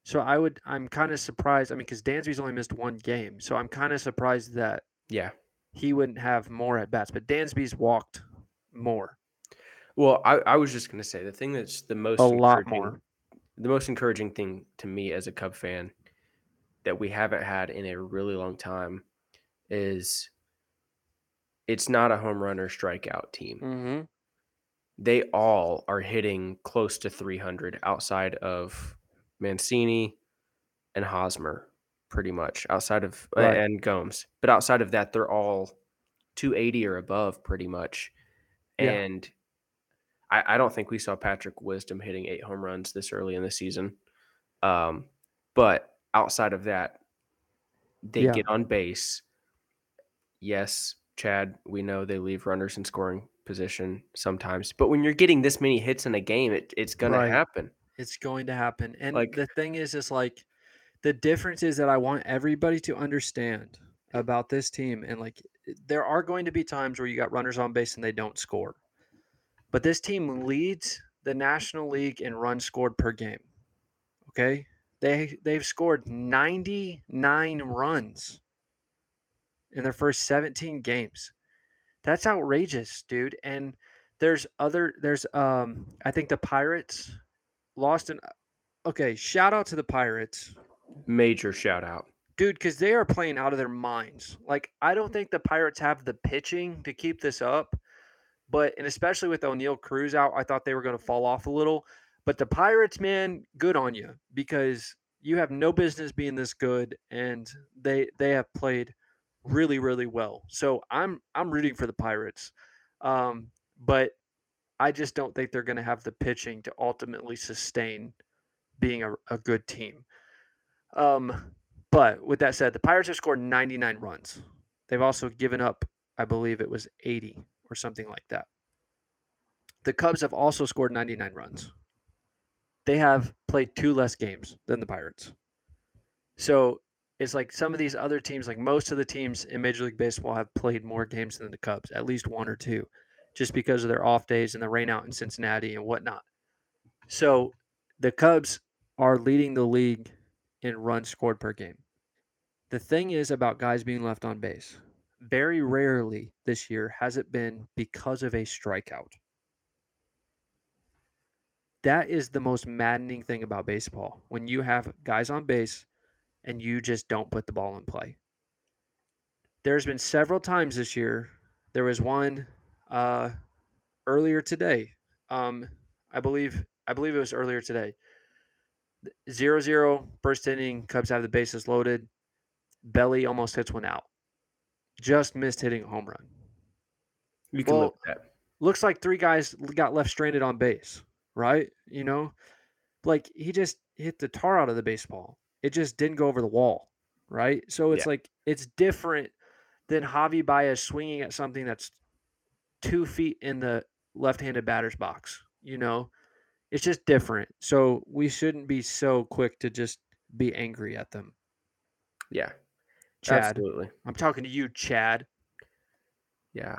So I would, I'm kind of surprised. I mean, because Dansby's only missed one game, so I'm kind of surprised that yeah. he wouldn't have more at bats. But Dansby's walked more, Well, I, I was just going to say the thing that's the most a lot more. the most encouraging thing to me as a Cub fan that we haven't had in a really long time is it's not a home run or strikeout team. Mm-hmm. They all are hitting close to 300 outside of Mancini and Hosmer, pretty much outside of Right. and Gomes. But outside of that, they're all 280 or above, pretty much. Yeah. And I, I don't think we saw Patrick Wisdom hitting eight home runs this early in the season. Um, but outside of that, they Yeah. get on base. yes, Chad, we know they leave runners in scoring position sometimes, but when you're getting this many hits in a game, it, it's going Right. to happen. It's going to happen. And Like- the thing is, is like the difference is that I want everybody to understand about this team. And like there are going to be times where you got runners on base and they don't score. But this team leads the National League in runs scored per game. Okay? They they've scored 99 runs in their first 17 games. That's outrageous, dude. And there's other there's um I think the Pirates lost an okay, shout out to the Pirates. Major shout out. Dude, because they are playing out of their minds. Like, I don't think the Pirates have the pitching to keep this up. But and especially with Oneil Cruz out, I thought they were going to fall off a little. But the Pirates, man, good on you because you have no business being this good, and they they have played really really well. So I'm I'm rooting for the Pirates, um, but I just don't think they're going to have the pitching to ultimately sustain being a, a good team. Um, but with that said, the Pirates have scored 99 runs. They've also given up, I believe it was 80 or something like that. The Cubs have also scored 99 runs. They have played two less games than the Pirates. So it's like some of these other teams, like most of the teams in Major League Baseball, have played more games than the Cubs, at least one or two, just because of their off days and the rain out in Cincinnati and whatnot. So the Cubs are leading the league in runs scored per game. The thing is about guys being left on base. Very rarely this year has it been because of a strikeout. That is the most maddening thing about baseball when you have guys on base and you just don't put the ball in play. There's been several times this year. There was one uh, earlier today. Um, I believe I believe it was earlier today. Zero zero first inning. Cubs have the bases loaded. Belly almost hits one out. Just missed hitting a home run. You can Well, look at that. Looks like three guys got left stranded on base, right? You know, like he just hit the tar out of the baseball. It just didn't go over the wall, right? So it's Yeah. like it's different than Javi Baez swinging at something that's two feet in the left-handed batter's box. You know, it's just different. So we shouldn't be so quick to just be angry at them. Yeah. Chad, Absolutely. I'm talking to you, Chad. Yeah.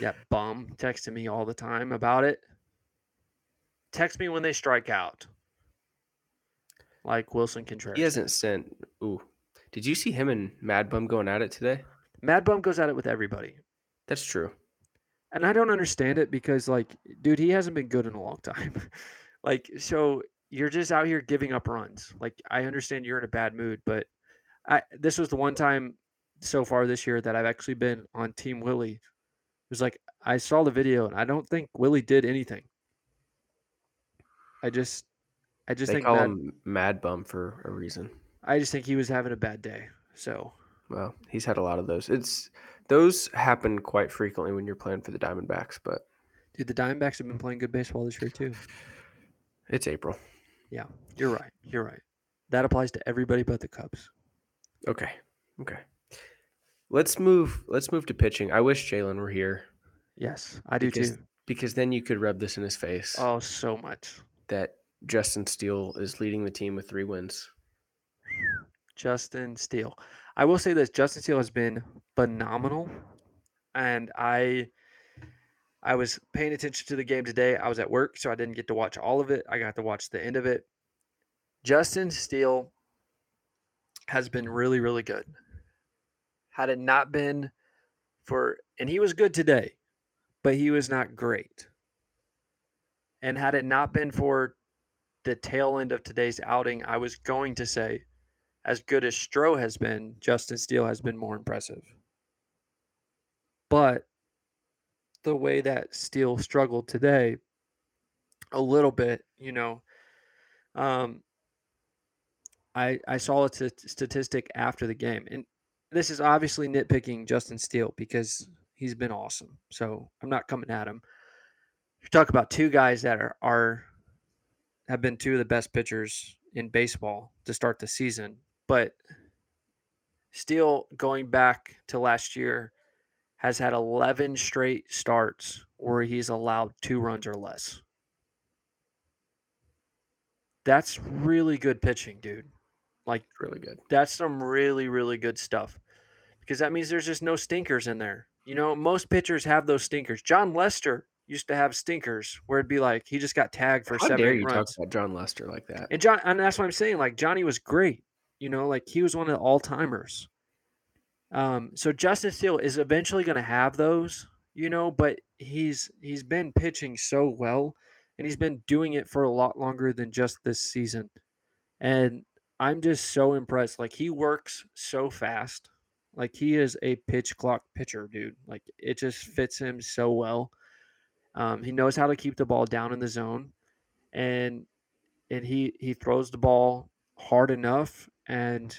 That bum texting me all the time about it. Text me when they strike out. Like Willson Contreras. He hasn't sent. Ooh. Did you see him and Mad Bum going at it today? Mad Bum goes at it with everybody. That's true. And I don't understand it because, like, dude, he hasn't been good in a long time. like, so you're just out here giving up runs. Like, I understand you're in a bad mood, but I this was the one time so far this year that I've actually been on Team Willie. It was like I saw the video and I don't think Willie did anything. I just I just they think call Mad, him Mad Bum for a reason. I just think he was having a bad day. So Well, he's had a lot of those. It's those happen quite frequently when you're playing for the Diamondbacks, but dude, the Diamondbacks have been playing good baseball this year too. it's April. Yeah, you're right. You're right. That applies to everybody but the Cubs. Okay. Okay. Let's move. Let's move to pitching. I wish Jalen were here Yes, I do because too. because then you could rub this in his face Oh, so much. that Justin Steele is leading the team with three wins. Justin Steele. I will say this: Justin Steele has been phenomenal, and I, I was paying attention to the game today. I was at work, so I didn't get to watch all of it. I got to watch the end of it. Justin Steele has been really, really good. Had it not been for, and he was good today, but he was not great. And had it not been for the tail end of today's outing, I was going to say as good as Stroh has been, Justin Steele has been more impressive. But the way that Steele struggled today, a little bit, you know, um, I I saw a t- statistic after the game, and this is obviously nitpicking Justin Steele because he's been awesome. So I'm not coming at him. You talk about two guys that are are have been two of the best pitchers in baseball to start the season, but Steele, going back to last year, has had 11 straight starts where he's allowed two runs or less. That's really good pitching, dude. Like, Really good. that's some really, really good stuff. Because that means there's just no stinkers in there. You know, most pitchers have those stinkers. Jon Lester used to have stinkers where it'd be like he just got tagged for How seven dare you runs. talk about Jon Lester like that? And John, and that's what I'm saying. Like Johnny was great. You know, like he was one of the all timers. Um, so Justin Steele is eventually going to have those. You know, but he's he's been pitching so well, and he's been doing it for a lot longer than just this season. And I'm just so impressed. Like he works so fast. Like he is a pitch clock pitcher, dude. Like it just fits him so well. Um, he knows how to keep the ball down in the zone, and and he he throws the ball hard enough, and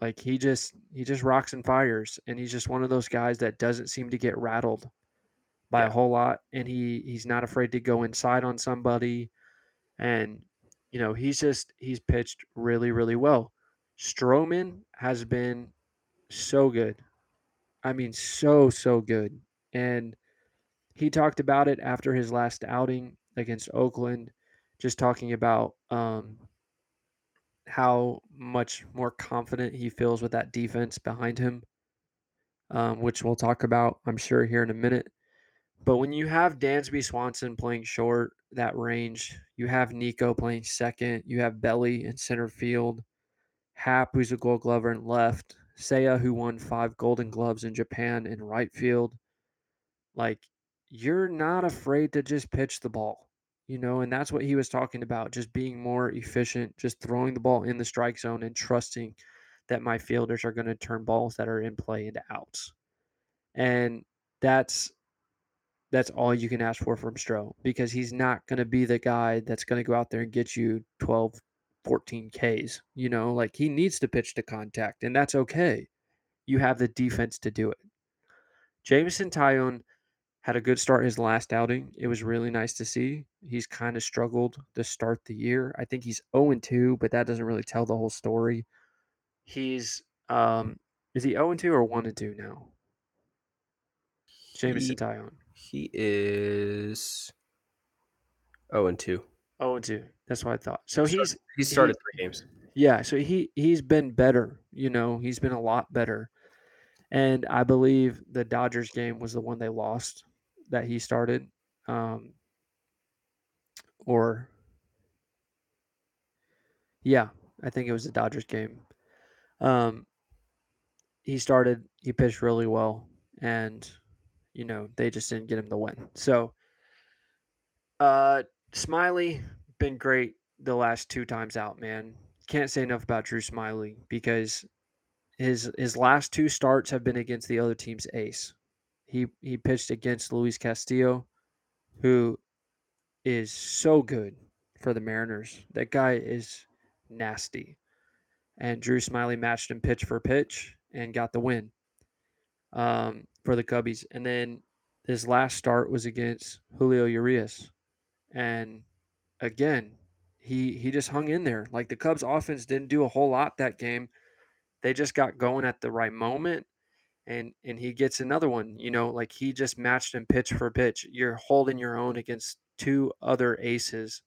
like he just he just rocks and fires, and he's just one of those guys that doesn't seem to get rattled by a whole lot, and he he's not afraid to go inside on somebody, and you know he's just he's pitched really really well. Stroman has been so good. I mean, so so good, and he talked about it after his last outing against Oakland, just talking about um, how much more confident he feels with that defense behind him, um, which we'll talk about, I'm sure, here in a minute. But when you have Dansby Swanson playing short, that range, you have Nico playing second, you have Belly in center field, Happ, who's a gold glover in left, Seiya, who won five golden gloves in Japan in right field. Like, you're not afraid to just pitch the ball, you know, and that's what he was talking about just being more efficient, just throwing the ball in the strike zone and trusting that my fielders are going to turn balls that are in play into outs. And that's that's all you can ask for from Stroh because he's not going to be the guy that's going to go out there and get you 12, 14 Ks. You know, like he needs to pitch to contact, and that's okay. You have the defense to do it. Jameson Taillon had a good start his last outing. It was really nice to see. He's kind of struggled to start the year. I think he's 0 2, but that doesn't really tell the whole story. He's um is he 0 2 or 1 2 now? Jameson He, Taillon. he is 0 and 2. 0 2. That's what I thought. So he's He started three games. Yeah, so he he's been better, you know, he's been a lot better. And I believe the Dodgers game was the one they lost that he started. Um or yeah, I think it was the Dodgers game. Um he started, he pitched really well and you know, they just didn't get him the win. So uh Smyly been great the last two times out, man. Can't say enough about Drew Smyly because his his last two starts have been against the other team's ace. He he pitched against Luis Castillo, who is so good for the Mariners. That guy is nasty. And Drew Smyly matched him pitch for pitch and got the win um, for the Cubbies. And then his last start was against Julio Urias. And again, he he just hung in there. Like the Cubs offense didn't do a whole lot that game. They just got going at the right moment. And and he gets another one, you know, like he just matched him pitch for pitch. You're holding your own against two other aces.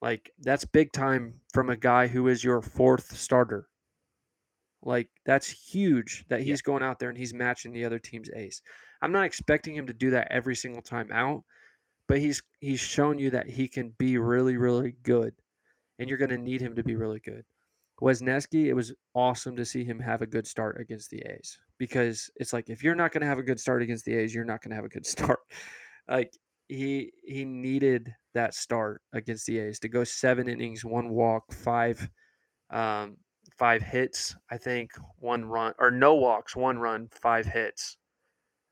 Like that's big time from a guy who is your fourth starter. Like that's huge that he's going out there and he's matching the other team's ace. I'm not expecting him to do that every single time out, but he's he's shown you that he can be really really good, and you're going to need him to be really good. Wesneski, it was awesome to see him have a good start against the A's because it's like if you're not going to have a good start against the A's, you're not going to have a good start. Like he he needed that start against the A's to go seven innings, one walk, five um, five hits, I think, one run or no walks, one run, five hits.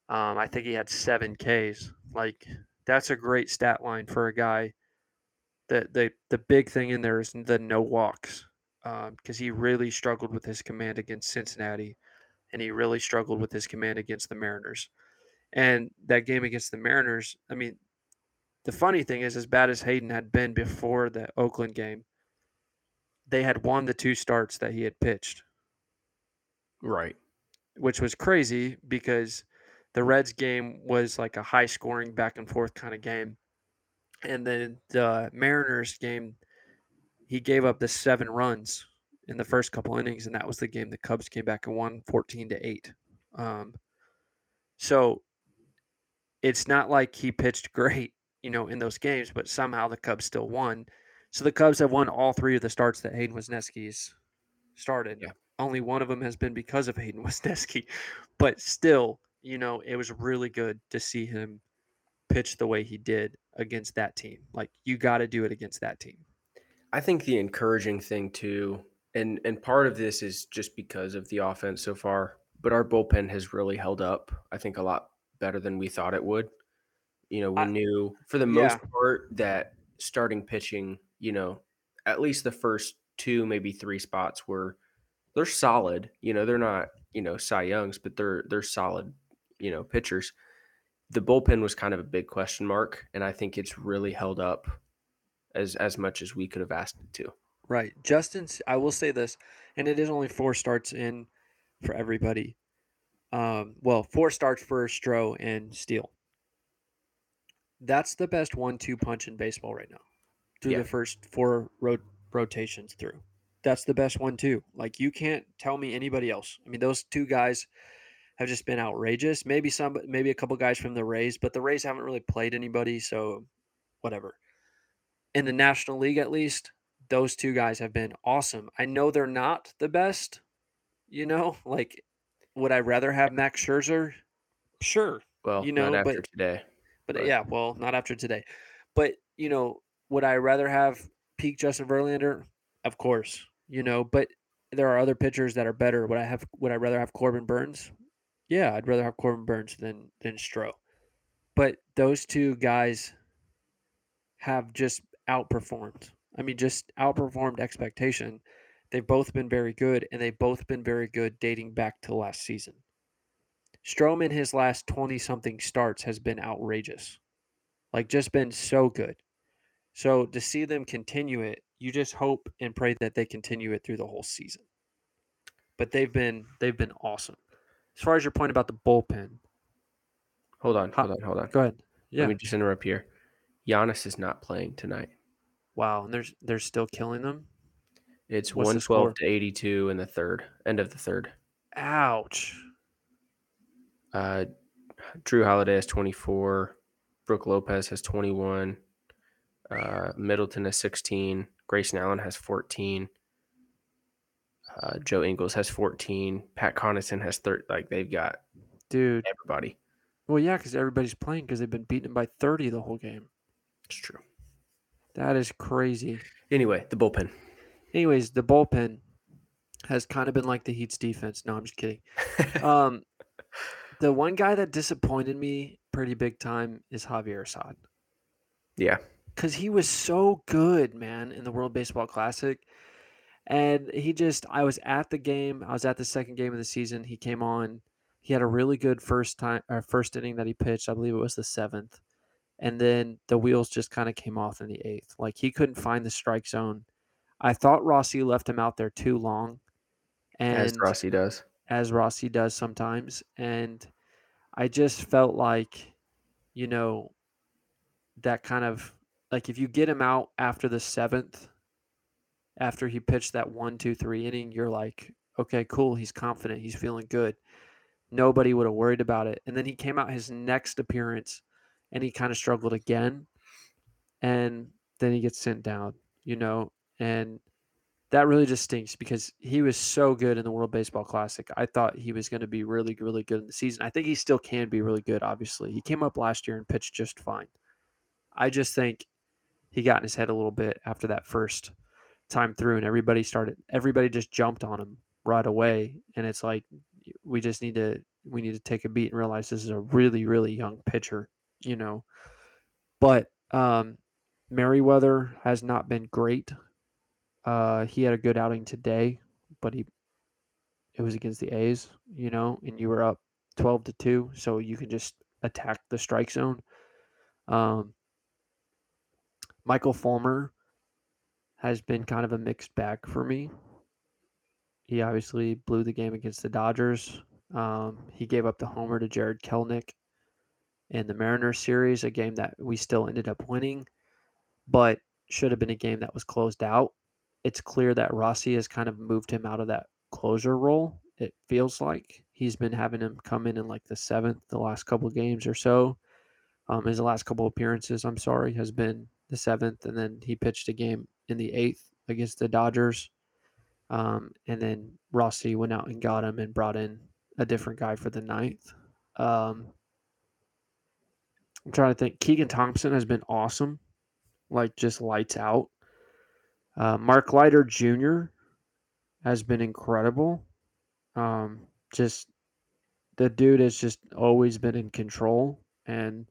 Um, I think he had seven Ks. Like that's a great stat line for a guy. The the the big thing in there is the no walks Um, because he really struggled with his command against Cincinnati, and he really struggled with his command against the Mariners. And that game against the Mariners, I mean, the funny thing is, as bad as Hayden had been before the Oakland game, they had won the two starts that he had pitched. Right. which was crazy because the Reds game was like a high scoring back and forth kind of game. And then the Mariners game, he gave up the seven runs in the first couple innings, and that was the game the Cubs came back and won 14 to 8. Um, so it's not like he pitched great, you know, in those games, but somehow the Cubs still won. So the Cubs have won all three of the starts that Hayden Wesneski's started. Yeah. Only one of them has been because of Hayden Wesneski, but still, you know, it was really good to see him pitch the way he did against that team. Like you got to do it against that team. I think the encouraging thing too, and and part of this is just because of the offense so far, but our bullpen has really held up. I think a lot better than we thought it would. You know, we I- knew for the yeah. most part that starting pitching, you know, at least the first two, maybe three spots were they're solid. You know, they're not, you know, Cy Youngs, but they're they're solid, you know, pitchers. The bullpen was kind of a big question mark, and I think it's really held up as as much as we could have asked it to. Right. Justin. I will say this, and it is only four starts in for everybody. Um, well, four starts for Stroh and Steele. That's the best one-two punch in baseball right now. Through Yeah. the first four ro- rotations through. That's the best one too. Like you can't tell me anybody else. I mean, those two guys have just been outrageous. Maybe some maybe a couple guys from the Rays, but the Rays haven't really played anybody, so whatever. In the National League at least, those two guys have been awesome. I know they're not the best, you know, like would I rather have Max Scherzer? Sure. Well, You know, but- today. But, uh, But- yeah, well, not after today. But, you know, would I rather have peak Justin Verlander? Of course. You know, but there are other pitchers that are better. Would I have would I rather have Corbin Burnes? Yeah, I'd rather have Corbin Burnes than than Stroh. But those two guys have just outperformed. I mean, just outperformed expectation. They've both been very good, and they've both been very good dating back to last season. Strom in his last 20 something starts has been outrageous. Like, just been so good. So to see them continue it, you just hope and pray that they continue it through the whole season. But they've been they've been awesome. As far as your point about the bullpen, Hold on, hold on, hold on. go ahead. Yeah. Let me just interrupt here. Giannis is not playing tonight. Wow, and they're they're still killing them. It's What's one twelve to eighty two in the third, end of the third. Ouch. Uh, Jrue Holiday has twenty four. Brook Lopez has twenty one. Uh, Middleton has sixteen. Grayson Allen has fourteen. Uh, Joe Ingles has fourteen. Pat Connaughton has thirty. Like they've got Dude. everybody. Well, yeah, because everybody's playing because they've been beaten by 30 the whole game. It's true. That is crazy. Anyway, the bullpen. Anyways, the bullpen has kind of been like the Heat's defense. No, I'm just kidding. Um, the one guy that disappointed me pretty big time is Javier Assad. yeah, because he was so good, man, in the World Baseball Classic. And he just, I was at the game. I was at the second game of the season. He came on. He had a really good first time, or first inning that he pitched. I believe it was the seventh. And then the wheels just kind of came off in the eighth. Like he couldn't find the strike zone. I thought Rossi left him out there too long. And as Rossi does. as Rossi does sometimes. And I just felt like, you know, that kind of like if you get him out after the seventh, after he pitched that one, two, three inning, you're like, okay, cool. He's confident. He's feeling good. Nobody would have worried about it. And then he came out his next appearance and he kind of struggled again. And then he gets sent down, you know, and that really just stinks because he was so good in the World Baseball Classic. I thought he was going to be really, really good in the season. I think he still can be really good, obviously. He came up last year and pitched just fine. I just think he got in his head a little bit after that first time through, and everybody started, everybody just jumped on him right away. And it's like, we just need to, we need to take a beat and realize this is a really, really young pitcher, you know. But um, Merryweather has not been great. Uh, he had a good outing today, but he it was against the A's, you know, and you were up twelve to two, so you can just attack the strike zone. Um, Michael Fulmer has been kind of a mixed bag for me. He obviously blew the game against the Dodgers. Um, he gave up the homer to Jarred Kelenic in the Mariners series, a game that we still ended up winning, but should have been a game that was closed out. It's clear that Rossi has kind of moved him out of that closure role. It feels like he's been having him come in in like the seventh, the last couple games or so. Um, his last couple appearances, I'm sorry, has been the seventh, and then he pitched a game in the eighth against the Dodgers. Um, and then Rossi went out and got him and brought in a different guy for the ninth. Um, I'm trying to think. Keegan Thompson has been awesome, like just lights out. Uh, Mark Leiter Jr. has been incredible. Um, just the dude has just always been in control, and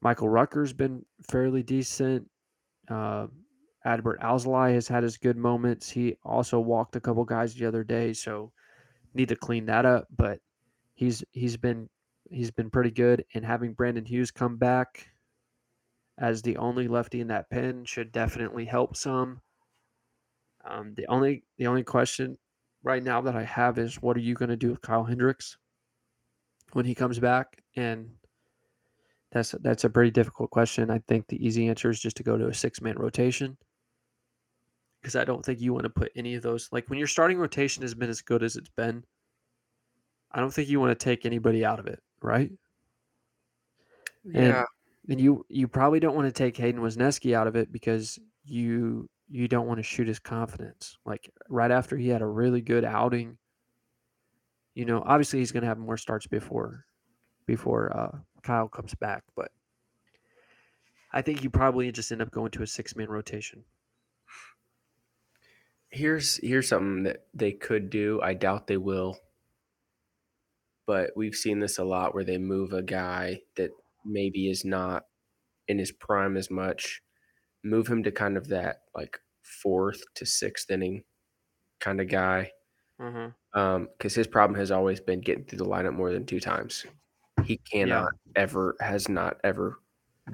Michael Rucker's been fairly decent. Uh, Adbert Alzolay has had his good moments. He also walked a couple guys the other day, so need to clean that up. But he's he's been he's been pretty good. And having Brandon Hughes come back as the only lefty in that pen should definitely help some. Um, the only the only question right now that I have is what are you going to do with Kyle Hendricks when he comes back? And that's that's a pretty difficult question. I think the easy answer is just to go to a six man rotation because I don't think you want to put any of those. Like when your starting rotation has been as good as it's been, I don't think you want to take anybody out of it, right? Yeah. And, and you you probably don't want to take Hayden Wesneski out of it because you you don't want to shoot his confidence. Like right after he had a really good outing, you know, obviously he's going to have more starts before before uh, Kyle comes back, but I think you probably just end up going to a six man rotation. Here's here's something that they could do. I doubt they will. But we've seen this a lot where they move a guy that maybe is not in his prime as much, move him to kind of that like fourth to sixth inning kind of guy. Mm-hmm. Um, because his problem has always been getting through the lineup more than two times. He cannot ever, has not ever,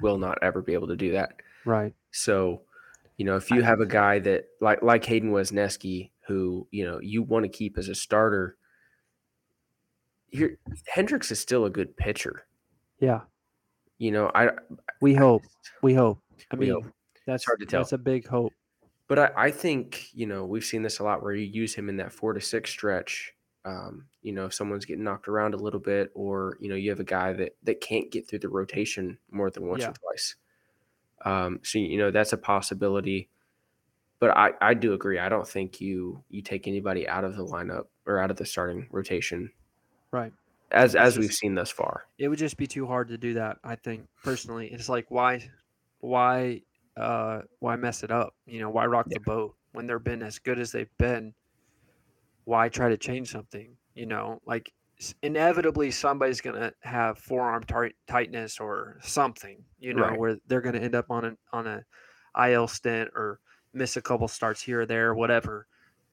will not ever be able to do that. Right. So, you know, if you have a guy that like like Hayden Wesneski, who you know you want to keep as a starter, here Hendricks is still a good pitcher. Yeah. You know, I We hope. We hope. I mean, hope. that's hard to tell. That's a big hope. but I, I think you know we've seen this a lot where you use him in that four to six stretch. Um, you know, if someone's getting knocked around a little bit, or you know, you have a guy that that can't get through the rotation more than once Yeah. or twice. Um, so you know that's a possibility. But I, I do agree. I don't think you you take anybody out of the lineup or out of the starting rotation Right. as as we've seen thus far. It would just be too hard to do that. I think personally, it's like why, why, uh, why mess it up? You know, why rock Yeah. the boat when they've been as good as they've been? Why try to change something? You know, like inevitably somebody's gonna have forearm tar- tightness or something. You know, Right. where they're gonna end up on an on a IL stint or miss a couple starts here or there, whatever.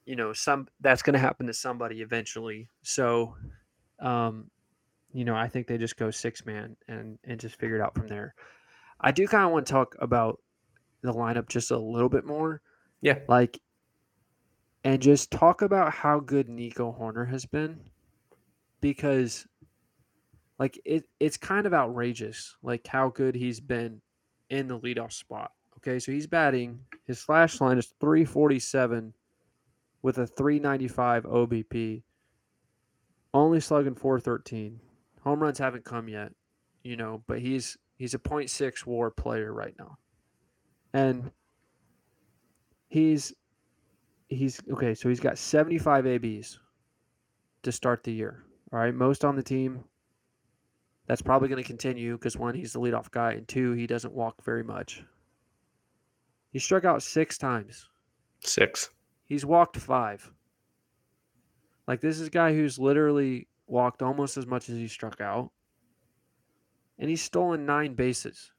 You know, some that's gonna happen to somebody eventually. So, um, you know, I think they just go six man and and just figure it out from there. I do kind of want to talk about the lineup just a little bit more. Yeah. Like and just talk about how good Nico Hoerner has been because like it it's kind of outrageous like how good he's been in the leadoff spot. Okay, so he's batting his slash line is 347 with a 395 OBP. Only slugging 413. Home runs haven't come yet, you know, but he's he's a 0.6 WAR player right now, and he's he's okay. So he's got 75 ABs to start the year. All right, most on the team. That's probably going to continue because one, he's the leadoff guy, and two, he doesn't walk very much. He struck out six times. Six. He's walked five. Like this is a guy who's literally walked almost as much as he struck out. And he's stolen nine bases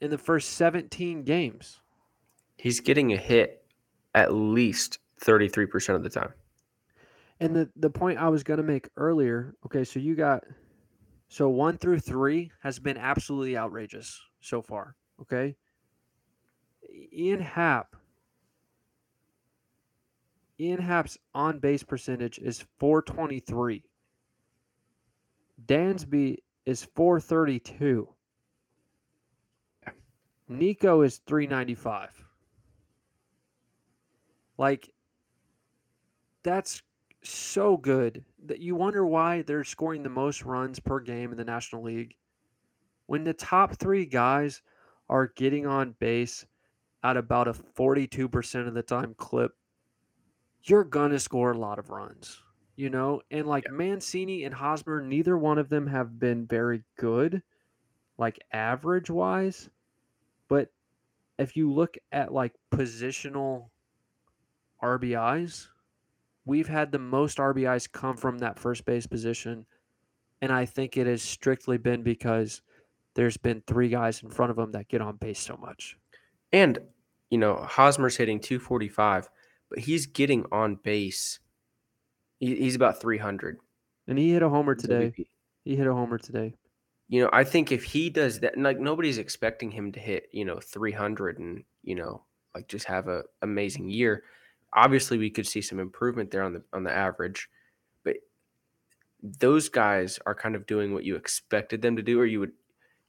in the first 17 games. He's getting a hit at least thirty three percent of the time. And the, the point I was going to make earlier okay, so you got, so one through three has been absolutely outrageous so far. Okay. Ian Happ Ian Happ's on base percentage is 423. Dansby is 432. Nico is 395. Like, that's so good that you wonder why they're scoring the most runs per game in the National League. When the top three guys are getting on base at about a 42% of the time clip, you're going to score a lot of runs, you know? And like Mancini and Hosmer, neither one of them have been very good, like average wise. But if you look at like positional RBIs, we've had the most RBIs come from that first base position. And I think it has strictly been because there's been three guys in front of him that get on base so much. And, you know, Hosmer's hitting 245, but he's getting on base. He, he's about 300. And he hit a homer today. He hit a homer today. You know, I think if he does that, like nobody's expecting him to hit, you know, 300 and, you know, like just have a amazing year. Obviously, we could see some improvement there on the on the average, but those guys are kind of doing what you expected them to do, or you would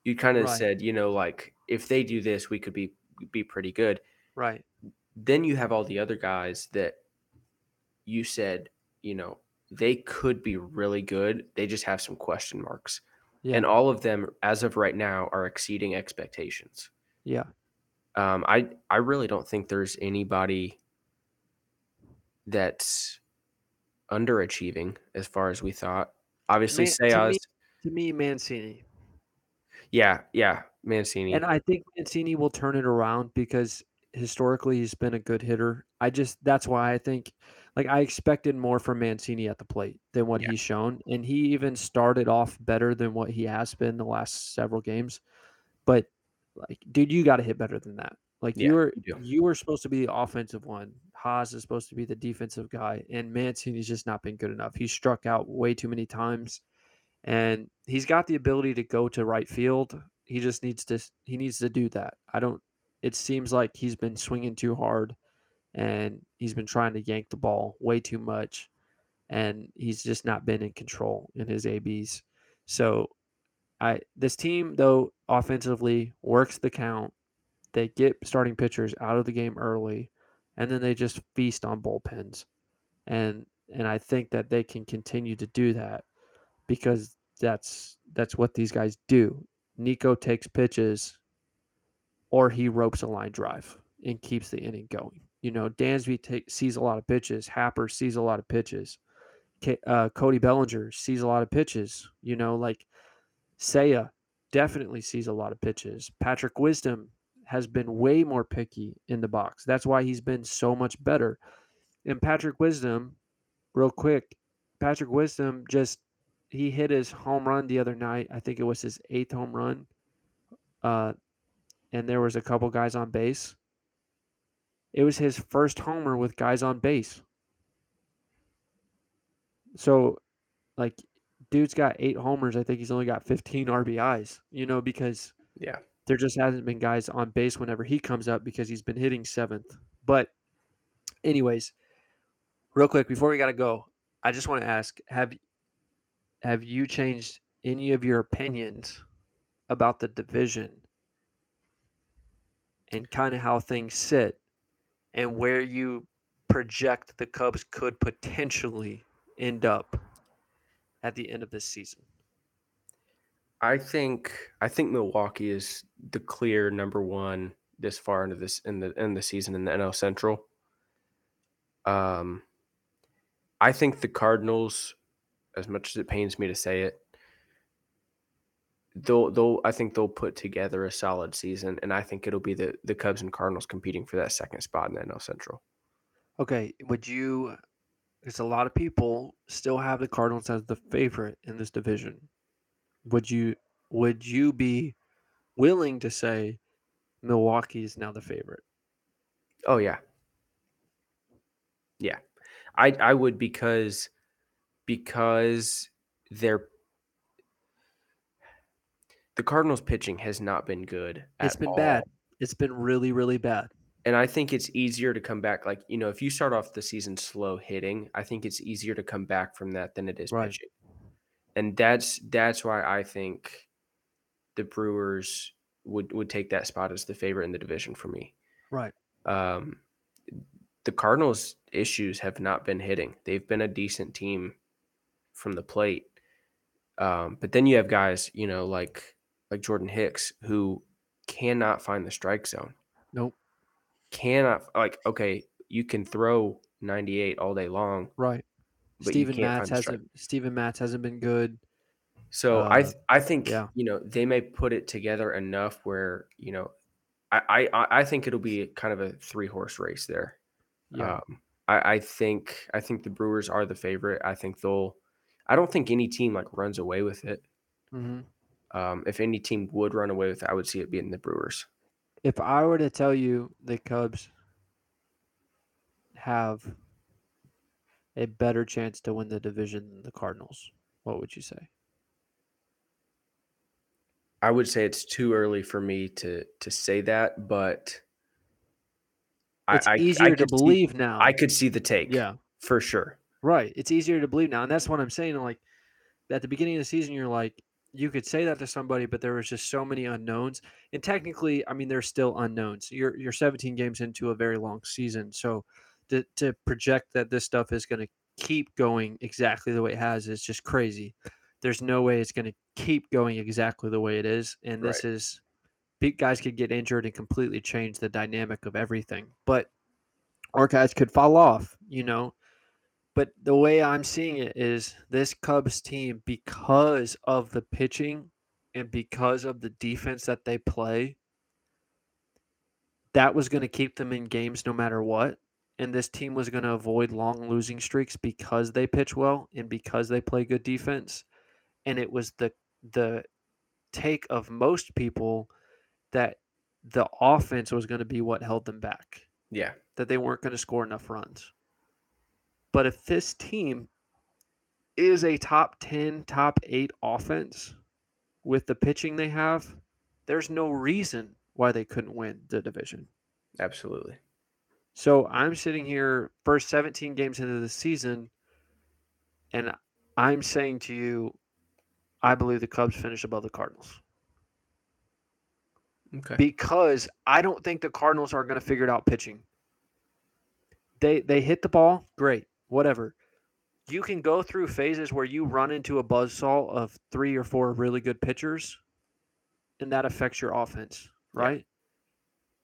you kind of Right. said, you know, like if they do this, we could be be pretty good. Right. Then you have all the other guys that you said, you know, they could be really good. They just have some question marks. Yeah. And all of them, as of right now, are exceeding expectations. yeah. Um, I I really don't think there's anybody that's underachieving as far as we thought. Obviously, Man- to me- To me, Mancini. yeah, yeah, Mancini, And I think Mancini will turn it around because historically he's been a good hitter. I just that's why I think like I expected more from Mancini at the plate than what Yeah. he's shown. And he even started off better than what he has been the last several games. But like, dude, you gotta hit better than that. Like Yeah, you were you you were supposed to be the offensive one. Haas is supposed to be the defensive guy, and Mancini's just not been good enough. He struck out way too many times and he's got the ability to go to right field. He just needs to he needs to do that. I don't it seems like he's been swinging too hard and he's been trying to yank the ball way too much and he's just not been in control in his ABs. So I this team though offensively works the count. They get starting pitchers out of the game early and then they just feast on bullpens. And and I think that they can continue to do that because that's that's what these guys do. Nico takes pitches or he ropes a line drive and keeps the inning going. You know, Dansby take, sees a lot of pitches. Happer sees a lot of pitches. Uh, Cody Bellinger sees a lot of pitches. You know, like Seiya definitely sees a lot of pitches. Patrick Wisdom has been way more picky in the box. That's why he's been so much better. And Patrick Wisdom, real quick, Patrick Wisdom just he hit his home run the other night. I think it was his eighth home run. Uh, and there was a couple guys on base. It was his first homer with guys on base. So, like, dude's got eight homers. I think he's only got 15 RBIs, you know, because yeah, there just hasn't been guys on base whenever he comes up because he's been hitting seventh. But, anyways, real quick before we got to go, I just want to ask have have you changed any of your opinions about the division and kind of how things sit and where you project the Cubs could potentially end up at the end of this season? I think I think Milwaukee is the clear number one this far into this in the in the season in the NL Central. Um, I think the Cardinals, as much as it pains me to say it, they'll they'll I think they'll put together a solid season, and I think it'll be the the Cubs and Cardinals competing for that second spot in the NL Central. Okay, would you? Because a lot of people still have the Cardinals as the favorite in this division. Would you? Would you be willing to say Milwaukee is now the favorite? Oh yeah. Yeah. I I would because because they're the Cardinals pitching has not been good. It's been all. bad. It's been really, really bad. and I think it's easier to come back. Like you know, if you start off the season slow hitting, I think it's easier to come back from that than it is Right. pitching. And that's that's why I think the Brewers would would take that spot as the favorite in the division for me. Right. Um, the Cardinals' issues have not been hitting. They've been a decent team from the plate, um, but then you have guys, you know, like like Jordan Hicks, who cannot find the strike zone. Nope. Cannot like okay, you can throw ninety eight all day long, Right. but Steven Matz find the strike. hasn't Steven Matz hasn't been good. So I Uh, th- I think yeah. you know they may put it together enough where you know I I I- I think it'll be kind of a three horse race there. Yeah. Um, I, I think I think the Brewers are the favorite. I think they'll. I don't think any team like runs away with it. hmm Um, if any team would run away with it, I would see it being the Brewers. If I were to tell you the Cubs have a better chance to win the division than the Cardinals, what would you say? I would say it's too early for me to to say that, but It's I, I, I easier to could see- believe now. I could see the take. yeah. for sure. Right. It's easier to believe now. And that's what I'm saying. Like at the beginning of the season, you're like, you could say that to somebody, but there was just so many unknowns. And technically, I mean, there's still unknowns. You're you're 17 games into a very long season. So to, to project that this stuff is going to keep going exactly the way it has is just crazy. There's no way it's going to keep going exactly the way it is. And this is big guys could get injured and completely change the dynamic of everything. But our guys could fall off, you know. But the way I'm seeing it is this Cubs team, because of the pitching and because of the defense that they play, that was going to keep them in games no matter what. And this team was going to avoid long losing streaks because they pitch well and because they play good defense. And it was the the take of most people that the offense was going to be what held them back Yeah. that they weren't going to score enough runs. But if this team is a top 10, top 8 offense with the pitching they have, there's no reason why they couldn't win the division. Absolutely. So I'm sitting here first 17 games into the season and I'm saying to you I believe the Cubs finish above the Cardinals Okay. because I don't think the Cardinals are going to figure it out pitching. They they hit the ball, great, whatever. You can go through phases where you run into a buzzsaw of three or four really good pitchers, and that affects your offense, Yeah. right?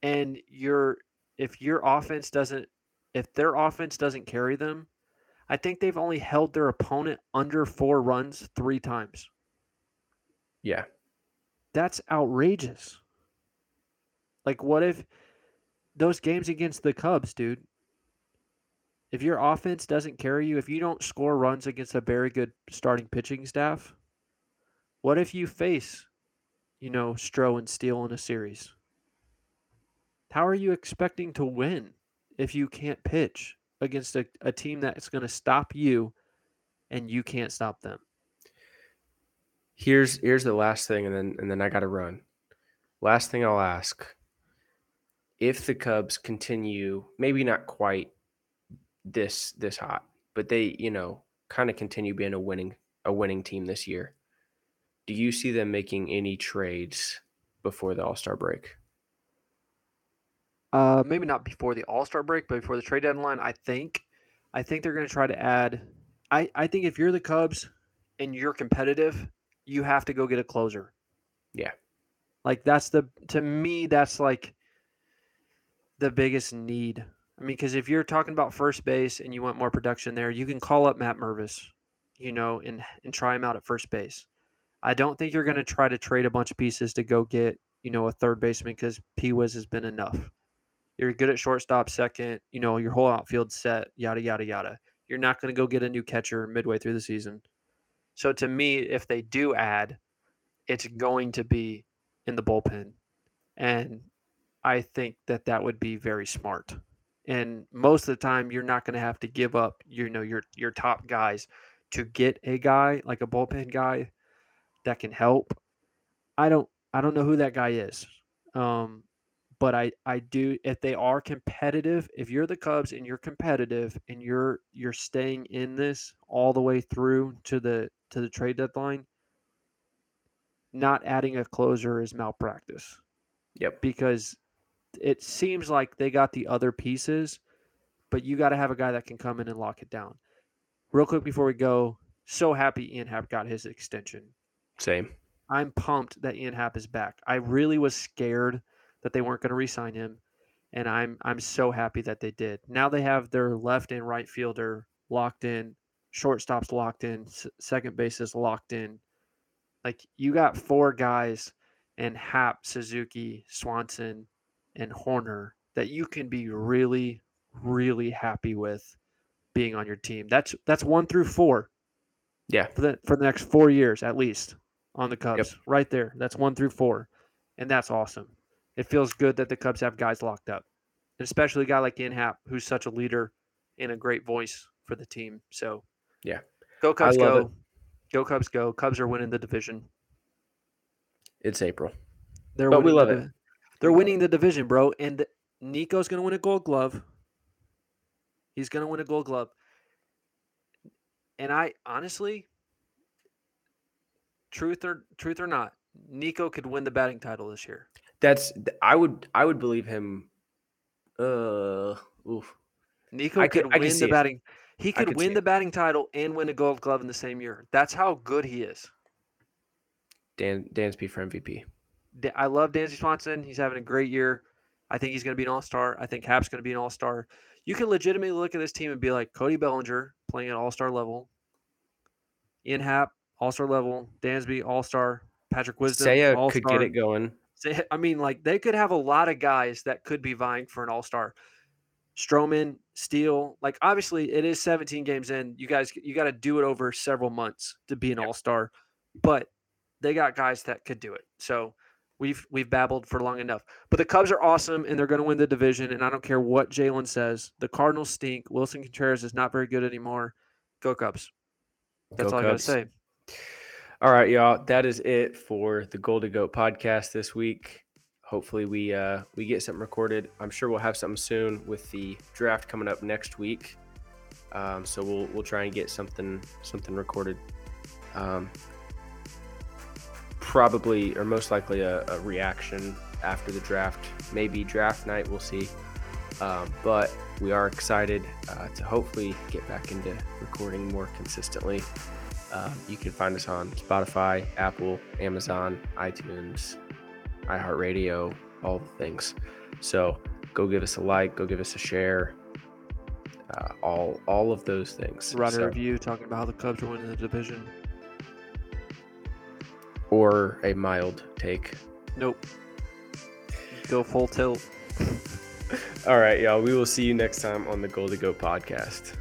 And your if your offense doesn't if their offense doesn't carry them, I think they've only held their opponent under four runs three times. yeah. That's outrageous. Like, what if those games against the Cubs, dude? If your offense doesn't carry you, if you don't score runs against a very good starting pitching staff, what if you face, you know, Stroh and Steele in a series? How are you expecting to win if you can't pitch against a, a team that's going to stop you and you can't stop them? Here's here's the last thing, and then and then I got to run. Last thing I'll ask: If the Cubs continue, maybe not quite this this hot, but they you know kind of continue being a winning a winning team this year, do you see them making any trades before the All Star break? Uh, maybe not before the All Star break, but before the trade deadline. I think, I think they're going to try to add. I I think if you're the Cubs and you're competitive, you have to go get a closer. Yeah. Like that's the to me that's like the biggest need. I mean, because if you're talking about first base and you want more production there, you can call up Matt Mervis, you know, and and try him out at first base. I don't think you're going to try to trade a bunch of pieces to go get you know a third baseman because P Wiz has been enough. You're good at shortstop, second. You know your whole outfield set. Yada yada yada. You're not going to go get a new catcher midway through the season. So to me, if they do add, it's going to be in the bullpen, and I think that that would be very smart. And most of the time, you're not going to have to give up, you know, your your top guys to get a guy like a bullpen guy that can help. I don't I don't know who that guy is, um, but I I do if they are competitive, if you're the Cubs and you're competitive and you're you're staying in this all the way through to the to the trade deadline, not adding a closer is malpractice Yep. because it seems like they got the other pieces, but you got to have a guy that can come in and lock it down. Real quick before we go, so happy Ian Happ got his extension. Same. I'm pumped that Ian Happ is back. I really was scared that they weren't going to re-sign him, and I'm I'm so happy that they did. Now they have their left and right fielder locked in, shortstops locked in, s- second bases locked in. Like you got four guys and Happ, Suzuki, Swanson, and Hoerner that you can be really, really happy with being on your team. That's that's one through four Yeah. for the for the next four years at least on the Cubs. Right there. That's one through four. And that's awesome. It feels good that the Cubs have guys locked up. And especially a guy like Ian Happ, who's such a leader and a great voice for the team. So Yeah. Go Cubs go. it. Go Cubs go. Cubs are winning the division. It's April. They're But we love the, it. They're winning the division, bro. And Nico's gonna win a gold glove. He's gonna win a gold glove. And I honestly, truth or truth or not, Nico could win the batting title this year. That's I would I would believe him. Uh, oof. Nico I could, could- win the it. batting. He could win it. the batting title and win a gold glove in the same year. That's how good he is. Dan Dan's Dansby for MVP. I love Dansby Swanson. He's having a great year. I think he's going to be an all star. I think Happ's going to be an all star. You can legitimately look at this team and be like Cody Bellinger playing at all star level, Ian Happ, all star level, Dansby, all star, Patrick Wisdom, Seiya all could get it going. I mean, like they could have a lot of guys that could be vying for an all star. Stroman, Steele, like obviously it is 17 games in. You guys, you got to do it over several months to be an all star, but they got guys that could do it. So we've we've babbled for long enough. But the Cubs are awesome and they're going to win the division. And I don't care what Jalen says. The Cardinals stink. Willson Contreras is not very good anymore. Go Cubs. That's Go all I got to say. All right, y'all. That is it for the Gold to Goat podcast this week. Hopefully, we uh, we get something recorded. I'm sure we'll have something soon with the draft coming up next week. Um, so we'll we'll try and get something something recorded. Um, probably or most likely a, a reaction after the draft. Maybe draft night. We'll see. Um, but we are excited uh, to hopefully get back into recording more consistently. Uh, you can find us on Spotify, Apple, Amazon, iTunes, iHeartRadio, all the things. So go give us a like, go give us a share, uh, all all of those things. Write a review talking about how the Cubs are winning the division. Or a mild take. Nope. Go full tilt. All right, y'all. We will see you next time on the Gold to Go podcast.